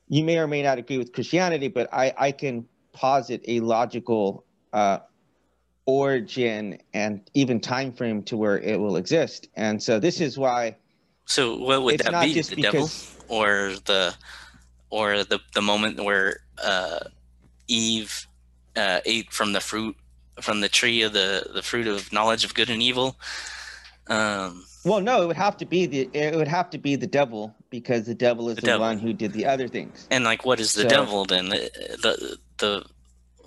you may or may not agree with christianity but i, I can posit a logical uh, origin and even time frame to where it will exist. And so this is why. So what would that be? The devil or the or the the moment where uh, Eve uh, ate from the fruit from the tree of the the fruit of knowledge of good and evil. Um, well, no, it would have to be the it would have to be the devil because the devil is the, the devil. one who did the other things. And like, what is the so, devil then? The, the the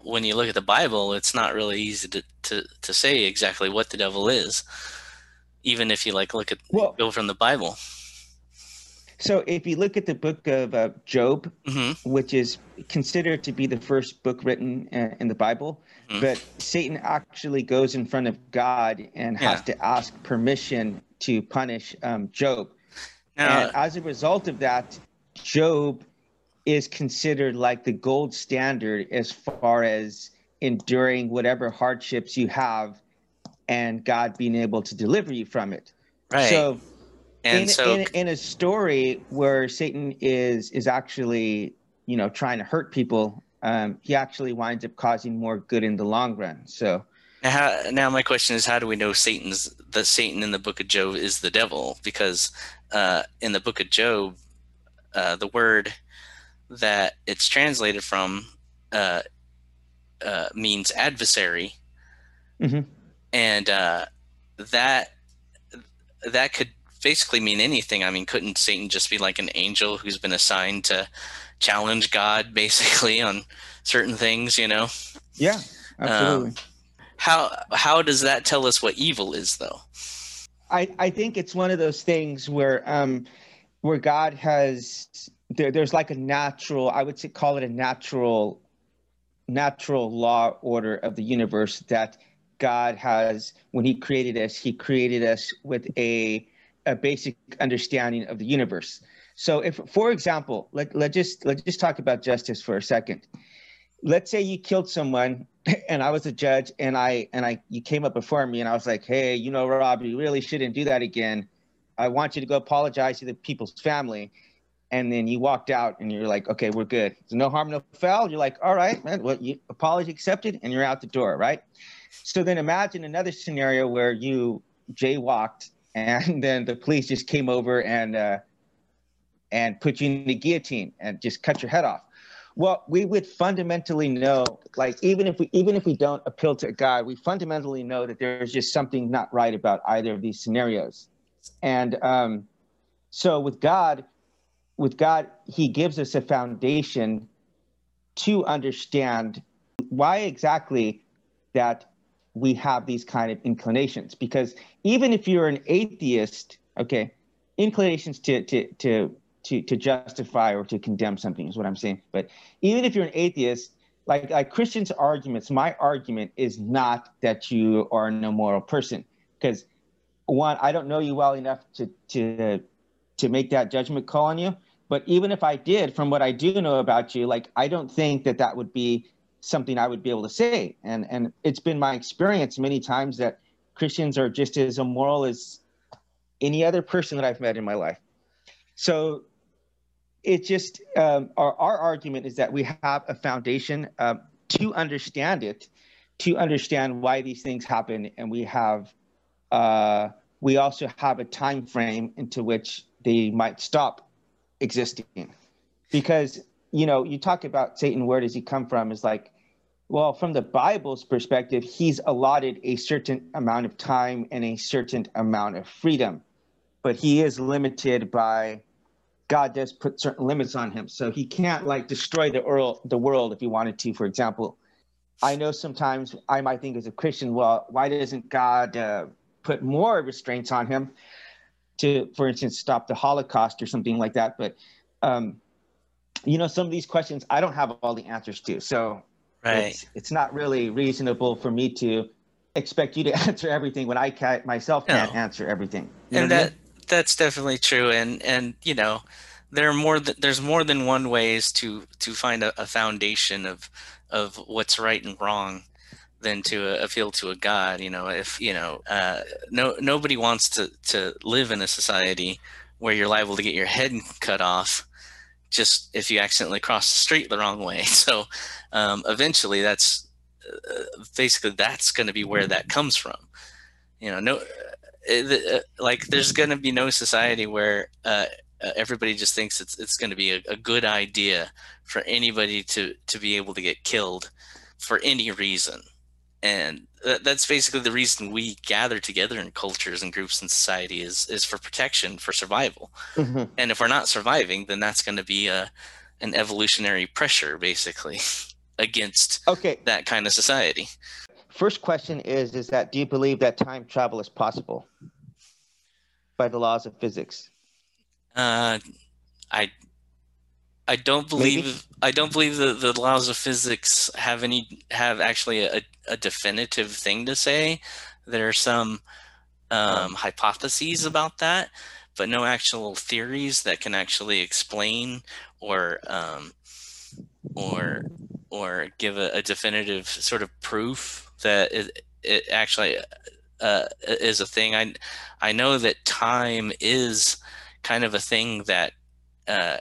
when you look at the Bible, it's not really easy to, to, to say exactly what the devil is, even if you like look at well, go from the Bible. So if you look at the book of uh, Job, mm-hmm. which is considered to be the first book written uh, in the Bible, mm-hmm. but Satan actually goes in front of God and has to ask permission to punish um, Job. Now, and as a result of that, Job is considered like the gold standard as far as enduring whatever hardships you have and God being able to deliver you from it. Right. So and in, so in, in a story where Satan is is actually, you know, trying to hurt people, um, he actually winds up causing more good in the long run. So now, how, now my question is, how do we know Satan's the Satan in the Book of Job is the devil? Because uh, in the Book of Job, uh, the word that it's translated from uh, uh, means adversary, Mhm. and uh, that that could basically mean anything. I mean, couldn't Satan just be like an angel who's been assigned to challenge God, basically, on certain things? You know, Yeah, absolutely. how how does that tell us what evil is, though? I, I think it's one of those things where um where God has there, there's like a natural I would say call it a natural natural law order of the universe that God has when he created us he created us with a a basic understanding of the universe. So if for example let let just let's just talk about justice for a second. Let's say you killed someone <laughs> and I was a judge and I and I you came up before me and I was like, "Hey, you know, Rob, you really shouldn't do that again. I want you to go apologize to the people's family." And then you walked out and you're like, "Okay, we're good. There's no harm, no foul." You're like, "All right, man. What you apology accepted?" And you're out the door, right? So then imagine another scenario where you jaywalked and <laughs> then the police just came over and uh, and put you in the guillotine and just cut your head off. Well we would fundamentally know like even if we even if we don't appeal to god we fundamentally know that there's just something not right about either of these scenarios. And um, so with god with god he gives us a foundation to understand why exactly that we have these kind of inclinations because even if you're an atheist okay inclinations to to to to to justify or to condemn something is what I'm saying. But even if you're an atheist, like like Christians' arguments, my argument is not that you are an immoral person, because one, I don't know you well enough to to to make that judgment call on you. But even if I did, from what I do know about you, like I don't think that that would be something I would be able to say. And and it's been my experience many times that Christians are just as immoral as any other person that I've met in my life. So it just um, our, our argument is that we have a foundation um, to understand it to understand why these things happen and we have uh, we also have a time frame into which they might stop existing because you know you talk about satan where does he come from is like well from the bible's perspective he's allotted a certain amount of time and a certain amount of freedom but he is limited by God does put certain limits on him. So he can't like destroy the world, the world if he wanted to, for example. I know sometimes I might think as a Christian, well, why doesn't God uh, put more restraints on him to, for instance, stop the Holocaust or something like that? But, um, you know, some of these questions I don't have all the answers to. So Right. it's, it's not really reasonable for me to expect you to <laughs> answer everything when I can't, myself can't No. answer everything. You and what I mean? that that's definitely true and and you know there are more th- there's more than one ways to to find a, a foundation of of what's right and wrong than to uh, appeal to a god you know if you know uh, no nobody wants to to live in a society where you're liable to get your head <laughs> cut off just if you accidentally cross the street the wrong way. <laughs> So um, eventually that's uh, basically that's going to be where that comes from. You know no uh, uh, like there's going to be no society where uh, uh, everybody just thinks it's it's going to be a, a good idea for anybody to to be able to get killed for any reason. And that, that's basically the reason we gather together in cultures and groups in society is is for protection for survival Mhm. and if we're not surviving then that's going to be a an evolutionary pressure basically <laughs> against Okay. that kind of society First question is is that do you believe that time travel is possible by the laws of physics? Uh, I I don't believe Maybe. I don't believe the, the laws of physics have any have actually a, a definitive thing to say. There are some um, hypotheses about that, but no actual theories that can actually explain or um, or or give a, a definitive sort of proof that it, it actually uh, is a thing. I I know that time is kind of a thing that uh,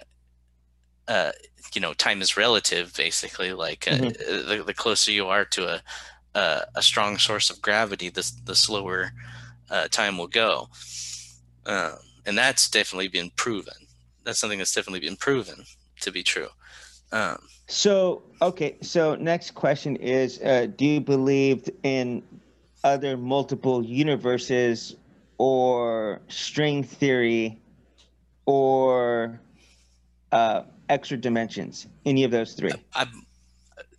uh, you know time is relative basically like uh, Mhm. the, the closer you are to a a, a strong source of gravity the, the slower uh, time will go um, and that's definitely been proven that's something that's definitely been proven to be true. Um, so okay, so next question is: uh, Do you believe in other multiple universes, or string theory, or uh, extra dimensions? Any of those three? I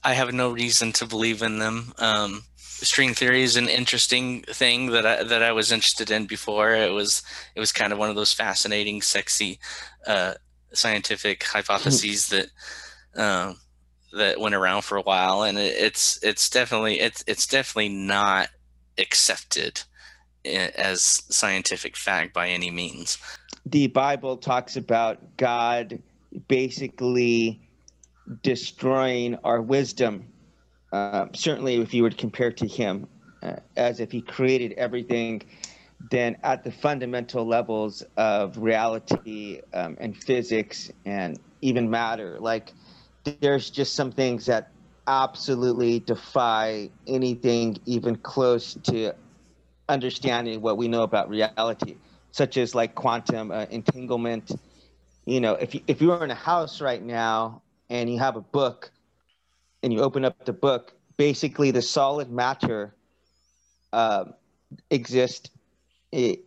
I have no reason to believe in them. Um, string theory is an interesting thing that I that I was interested in before. It was it was kind of one of those fascinating, sexy uh, scientific hypotheses that um, that went around for a while, and it, it's it's definitely it's it's definitely not accepted as scientific fact by any means. The Bible talks about God basically destroying our wisdom uh, certainly, if you would compare to him, uh, as if he created everything, then at the fundamental levels of reality um, and physics and even matter, like there's just some things that absolutely defy anything even close to understanding what we know about reality, such as like quantum uh, entanglement. You know, if you, if you were in a house right now and you have a book and you open up the book, basically the solid matter uh, exists in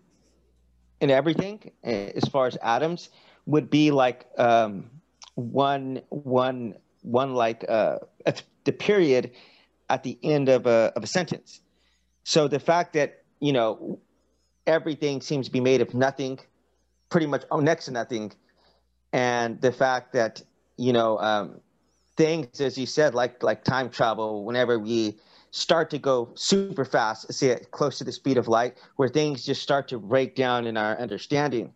everything as far as atoms would be like um, one one one like uh, the period at the end of a of a sentence. So the fact that you know everything seems to be made of nothing, pretty much oh, next to nothing, and the fact that you know um, things, as you said, like like time travel, whenever we start to go super fast, see it close to the speed of light, where things just start to break down in our understanding.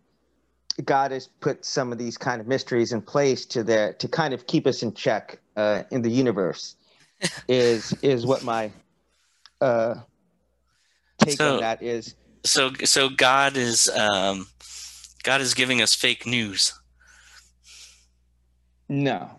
God has put some of these kind of mysteries in place to the to kind of keep us in check uh, in the universe. <laughs> is is what my uh, take so, on that is. So so God is um, God is giving us fake news. No,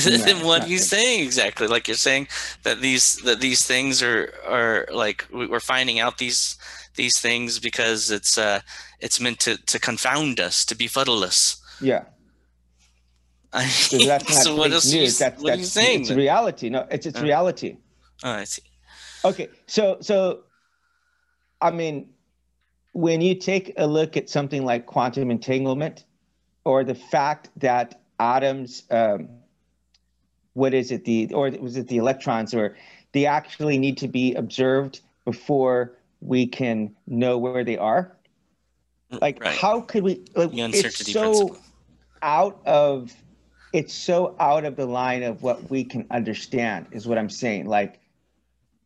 then what he's you saying exactly? Like you're saying that these that these things are are like we're finding out these these things because it's uh it's meant to to confound us to befuddle us. Yeah. <laughs> I so that's not so what else news. You, that's, what that's, are you saying? It's then? reality. No, it's it's uh, reality. Oh, I see. Okay, so so, I mean, when you take a look at something like quantum entanglement, or the fact that atoms um, what is it the or was it the electrons or they actually need to be observed before we can know where they are like right. how could we like, it's so principle. out of it's so out of the line of what we can understand is what i'm saying like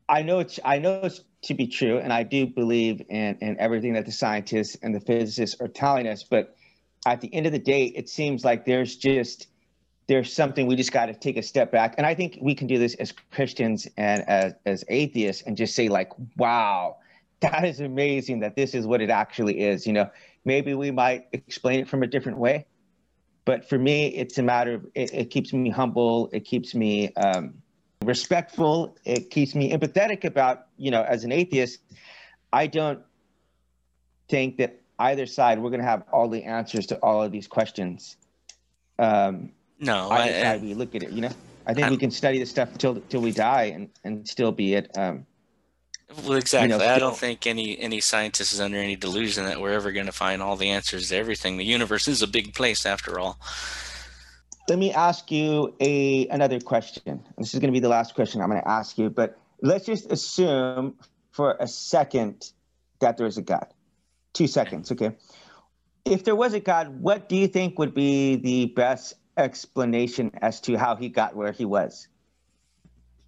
i know it's i know it's to be true and i do believe in in everything that the scientists and the physicists are telling us but at the end of the day it seems like there's just there's something we just got to take a step back. And i think we can do this as christians and as, as atheists and just say like wow that is amazing that this is what it actually is you know? Maybe we might explain it from a different way but for me it's a matter of it, it keeps me humble it keeps me um, respectful it keeps me empathetic about you know as an atheist i don't think that either side we're going to have all the answers to all of these questions um, no, I, I, we look at it. You know, I think I'm, we can study this stuff till till we die and and still be it. Um, well, exactly. You know, I don't think any any scientist is under any delusion that we're ever going to find all the answers to everything. The universe is a big place, after all. Let me ask you a another question. This is going to be the last question I'm going to ask you, but let's just assume for a second that there is a God. Two seconds, okay? If there was a God, what do you think would be the best explanation as to how he got where he was.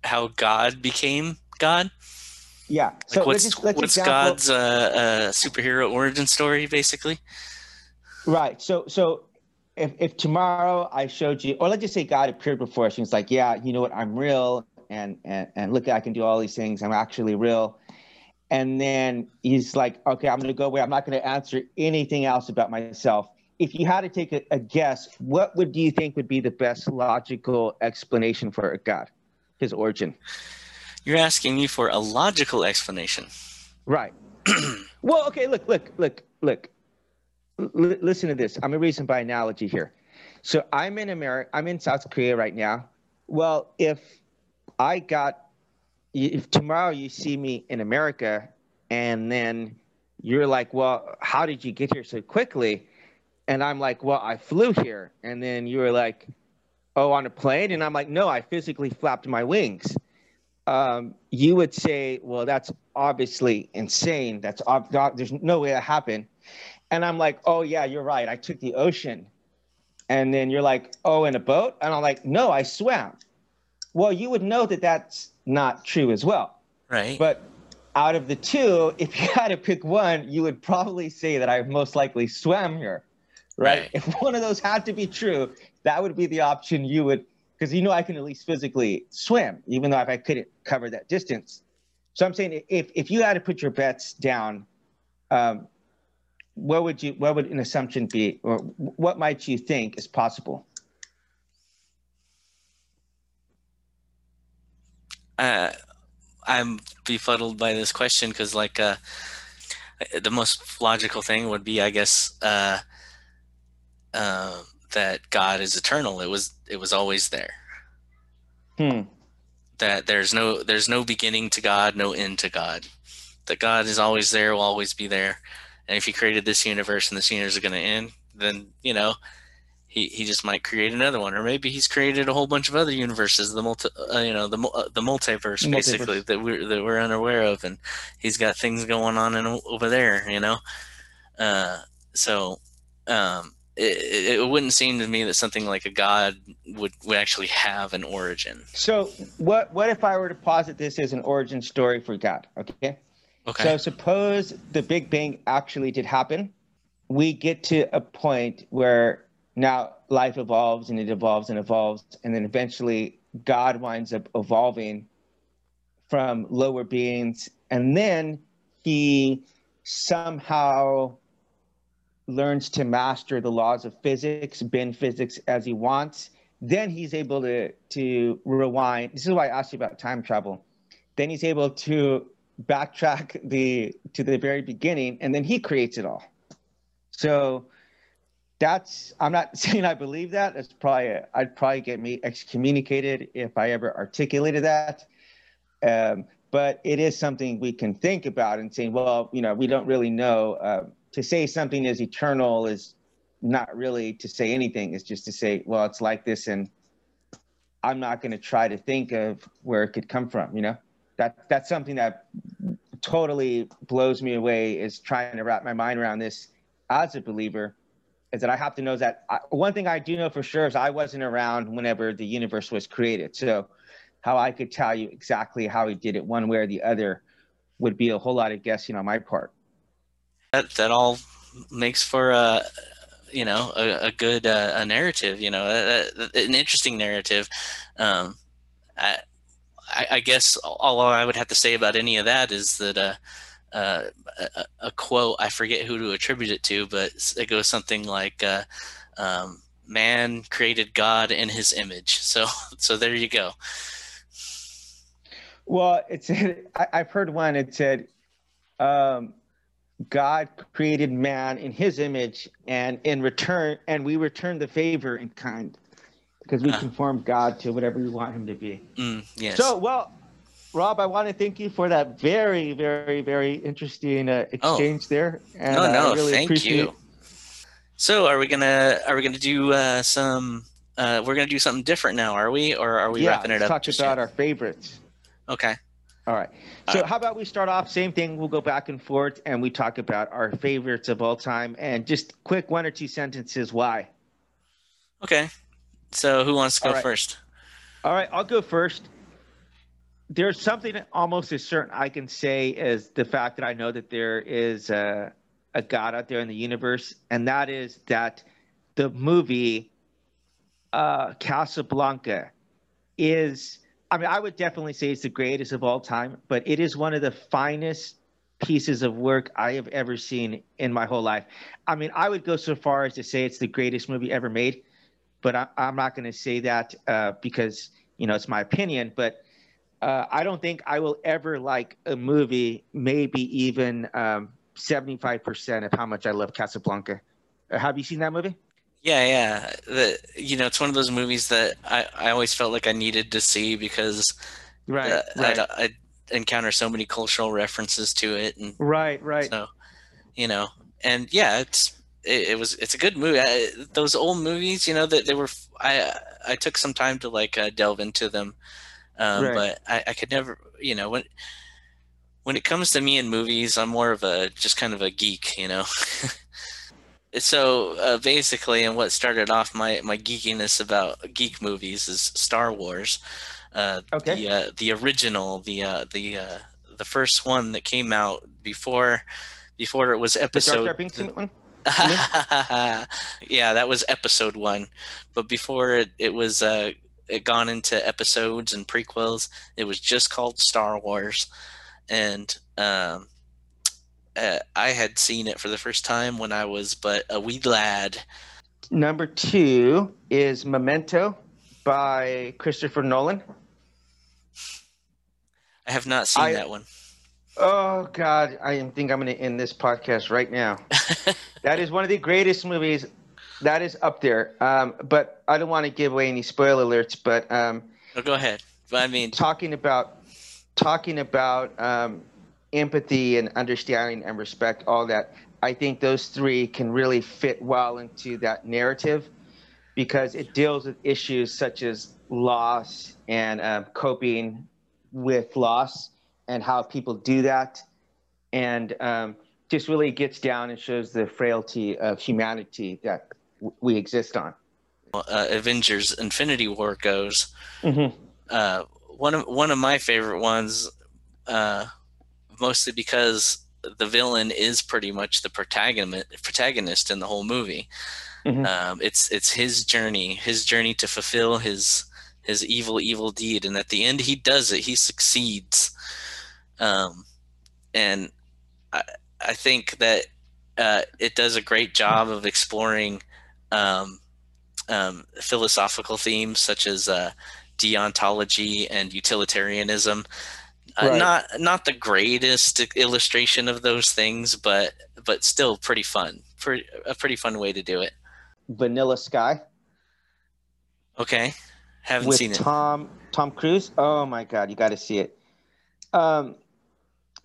How God became God? Yeah. So like what's let's, let's what's example, God's uh, uh, superhero origin story, basically? Right. So so if if tomorrow I showed you, or let's just say God appeared before us, and he's like, "Yeah, you know what? I'm real, and and and look, I can do all these things. I'm actually real." And then he's like, "Okay, I'm going to go away. I'm not going to answer anything else about myself." if you had to take a, a, guess, what would do you think would be the best logical explanation for God, his origin? You're asking me for a logical explanation. Right. <clears throat> well, okay, look, look, look, look. L- listen to this. I'm going to reason by analogy here. So I'm in America. I'm in South Korea right now. Well, if I got, if tomorrow you see me in America, and then you're like, well, how did you get here so quickly? And I'm like, well, I flew here. And then you were like, oh, on a plane? And I'm like, no, I physically flapped my wings. Um, you would say, well, that's obviously insane. That's ob- there's no way that happened. And I'm like, oh, yeah, you're right. I took the ocean. And then you're like, oh, in a boat? And I'm like, no, I swam. Well, you would know that that's not true as well. Right. But out of the two, <laughs> if you had to pick one, you would probably say that I most likely swam here. Right? right. If one of those had to be true, that would be the option you would, because you know I can at least physically swim, even though if I couldn't cover that distance. So I'm saying if if you had to put your bets down, um, what would you what would an assumption be, or what might you think is possible? Uh, I'm befuddled by this question because, like, uh, the most logical thing would be, I guess, uh, uh, that God is eternal. It was it was always there. Hmm. That there's no there's no beginning to God, no end to God. That God is always there, will always be there. And if He created this universe and this universe is going to end, then you know he, he just might create another one, or maybe he's created a whole bunch of other universes, the multi, uh, you know, the uh, the multiverse, multiverse, basically that we're that we're unaware of, and he's got things going on in, over there, you know. Uh, so um, it, it wouldn't seem to me that something like a god would, would actually have an origin. So what what if I were to posit this as an origin story for God? Okay. Okay. So suppose the Big Bang actually did happen. We get to a point where now life evolves and it evolves and evolves, and then eventually God winds up evolving from lower beings, and then he somehow learns to master the laws of physics, bend physics as he wants, then he's able to to rewind. This is why I asked you about time travel. Then he's able to backtrack the to the very beginning, and then he creates it all. So that's I'm not <laughs> saying I believe that. It's probably I'd probably get me excommunicated if I ever articulated that. Um, but it is something we can think about and say, well, you know, we don't really know. Uh, to say something is eternal is not really to say anything. It's just to say, well, it's like this, and I'm not going to try to think of where it could come from. You know, that that's something that totally blows me away. Is trying to wrap my mind around this as a believer. Is that I have to know that I, one thing I do know for sure is I wasn't around whenever the universe was created. So, how I could tell you exactly how he did it one way or the other would be a whole lot of guessing on my part that that all makes for a you know a, a good uh, a narrative you know a, a, an interesting narrative um, I, I guess all I would have to say about any of that is that uh, uh, a, a, quote I forget who to attribute it to, but it goes something like, uh, um, "Man created God in His image." <laughs> So, so there you go. Well, it's I, have heard one. It said, um, God created man in his image, and in return, and we return the favor in kind because we uh, conform God to whatever we want him to be. Mm, yes. So, well, Rob, I want to thank you for that very, very, very interesting uh, oh. exchange oh. there. And no, no, I really thank appreciate you. So, are we gonna are we gonna do uh, some? Uh, we're gonna do something different now, are we? Or are we yeah, wrapping it up? Talk about yet? our favorites. Okay. All right. So, uh, how about we start off? Same thing. We'll go back and forth, and we talk about our favorites of all time, and just quick one or two sentences why. Okay. So, who wants to go all right. first? All right, I'll go first. There's something almost as certain I can say as the fact that I know that there is a, a God out there in the universe, and that is that the movie uh, Casablanca is I mean, I would definitely say it's the greatest of all time, but it is one of the finest pieces of work I have ever seen in my whole life. I mean, I would go so far as to say it's the greatest movie ever made, but I, am not going to say that uh, because you know it's my opinion. But uh, I don't think I will ever like a movie, maybe even um, 75% of how much I love Casablanca. Uh, have you seen that movie? Yeah, yeah. The, you know, it's one of those movies that I, I always felt like I needed to see because right, uh, right. I, I encounter so many cultural references to it, and right, right. So, you know, and yeah, it's it, it was it's a good movie. I, those old movies, you know, that they were. I I took some time to like uh, delve into them, um, right. but I, I could never, you know, when when it comes to me and movies, I'm more of a just kind of a geek, you know. <laughs> so uh, basically, and what started off my my geekiness about geek movies is Star Wars. Uh, okay. The uh, the original, the uh, the uh, the first one that came out before before it was episode. The Jar Jar one. yeah, that was episode one, but before it, it was uh, it gone into episodes and prequels. It was just called Star Wars, and um, uh, I had seen it for the first time when I was but a wee lad. Number two is Memento by Christopher Nolan. I have not seen I, that one. Oh God, I think I'm going to end this podcast right now. <laughs> that is one of the greatest movies. That is up there. Um, but I don't want to give away any spoiler alerts. But um, oh, go ahead. But I mean, talking about talking about um, empathy and understanding and respect, all that. I think those three can really fit well into that narrative because it deals with issues such as loss and uh, coping with loss and how people do that, and um, just really gets down and shows the frailty of humanity that we exist on. Uh, Avengers: Infinity War goes. Mm-hmm. Uh, one of one of my favorite ones uh, mostly because the villain is pretty much the protagonist protagonist in the whole movie. Mm-hmm. Um, it's it's his journey, his journey to fulfill his his evil evil deed, and at the end he does it. He succeeds, um, and I I think that uh, it does a great job of exploring um, um, philosophical themes such as uh, deontology and utilitarianism uh, right. Not not the greatest illustration of those things, but but still pretty fun. Pretty a pretty fun way to do it. Vanilla Sky. Okay, haven't with seen it. Tom Tom Cruise. Oh my God, you got to see it. Um,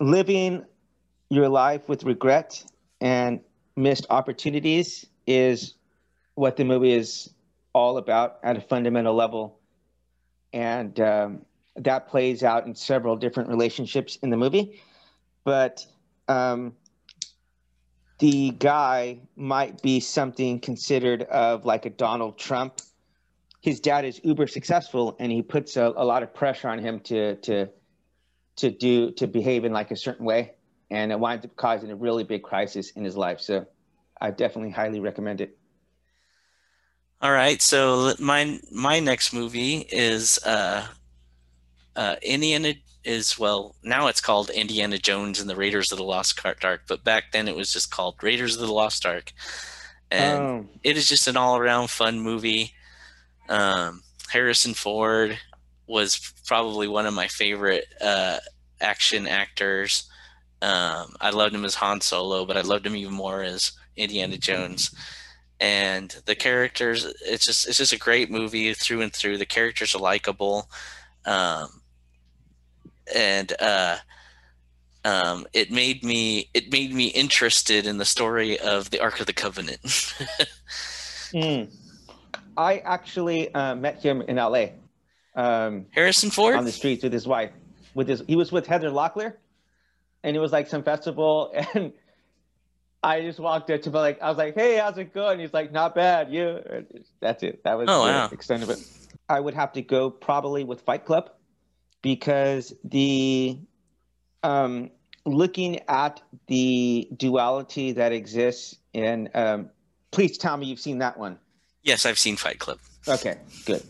living your life with regret and missed opportunities is what the movie is all about at a fundamental level. And um, that plays out in several different relationships in the movie. But um, the guy might be something considered of like a Donald Trump. His dad is uber successful, and he puts a, a lot of pressure on him to to to do to behave in like a certain way, and it winds up causing a really big crisis in his life. So, I definitely highly recommend it. All right, so my my next movie is uh, uh, Indiana is well now it's called Indiana Jones and the Raiders of the Lost Ark, but back then it was just called Raiders of the Lost Ark, and oh. it is just an all around fun movie. Um, Harrison Ford was probably one of my favorite uh, action actors. Um, I loved him as Han Solo, but I loved him even more as Indiana Jones. And the characters, it's just it's just a great movie through and through. The characters are likable. Um, and uh, um, it made me it made me interested in the story of the Ark of the Covenant. <laughs> mm. I actually uh, met him in L.A. Um, Harrison Ford on the streets with his wife. With his, he was with Heather Locklear, and it was like some festival, <laughs> and I just walked up to him like I was like, "Hey, how's it going?" He's like, "Not bad." You. That's it. That was oh, the wow. extent of it. I would have to go probably with Fight Club because the um, looking at the duality that exists in um, please tell me you've seen that one yes i've seen fight club okay good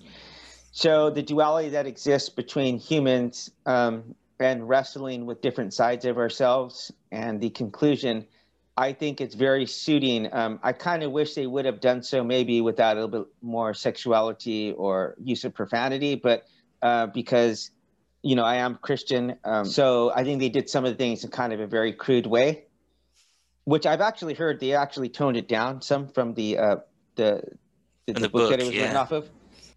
so the duality that exists between humans um, and wrestling with different sides of ourselves and the conclusion i think it's very suiting um, i kind of wish they would have done so maybe without a little bit more sexuality or use of profanity but uh, because you know, I am Christian. Um, so I think they did some of the things in kind of a very crude way, which I've actually heard they actually toned it down some from the uh, the the, the, the book, that it was yeah. written off of.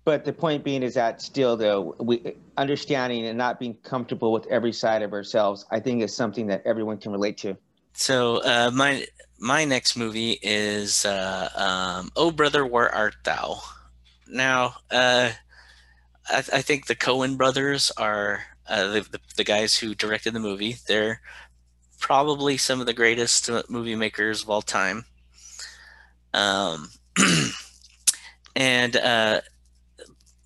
But the point being is that still, though, we understanding and not being comfortable with every side of ourselves, I think is something that everyone can relate to. So uh, my my next movie is uh, um, "Oh Brother, Where Art Thou?" Now, uh, I, I think the Coen brothers are uh, the, the the guys who directed the movie. They're probably some of the greatest movie makers of all time. Um, <clears throat> and uh,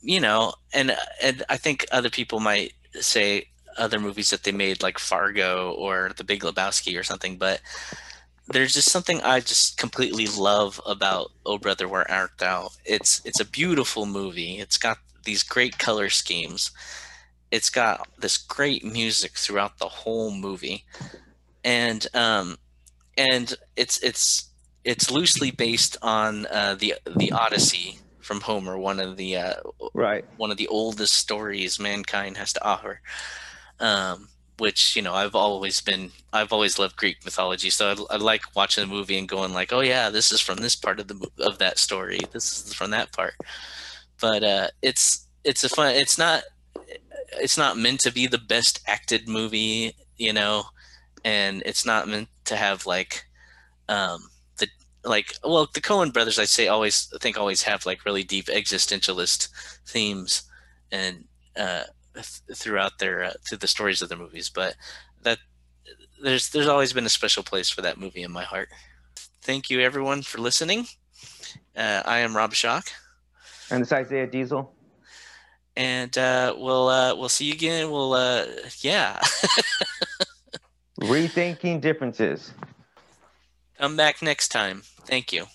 you know, and and I think other people might say other movies that they made like Fargo or The Big Lebowski or something, but there's just something I just completely love about Oh Brother Where Art Thou. It's it's a beautiful movie. It's got these great color schemes. It's got this great music throughout the whole movie. And um and it's it's it's loosely based on uh, the the Odyssey from Homer, one of the uh, Right. one of the oldest stories mankind has to offer. Um, which you know I've always been I've always loved Greek mythology, so I, I like watching the movie and going like, oh yeah, this is from this part of the of that story. This is from that part. But uh, it's it's a fun. It's not it's not meant to be the best acted movie, you know, and it's not meant to have like um, the like well the Coen brothers I'd say always I think always have like really deep existentialist themes and uh, throughout their uh, through the stories of their movies, but that there's there's always been a special place for that movie in my heart. Thank you everyone for listening. Uh, I am Rob Shock, And it's Isaiah Diesel. and uh, we'll uh, we'll see you again. We'll uh, yeah, <laughs> Rethinking differences. come back next time. Thank you.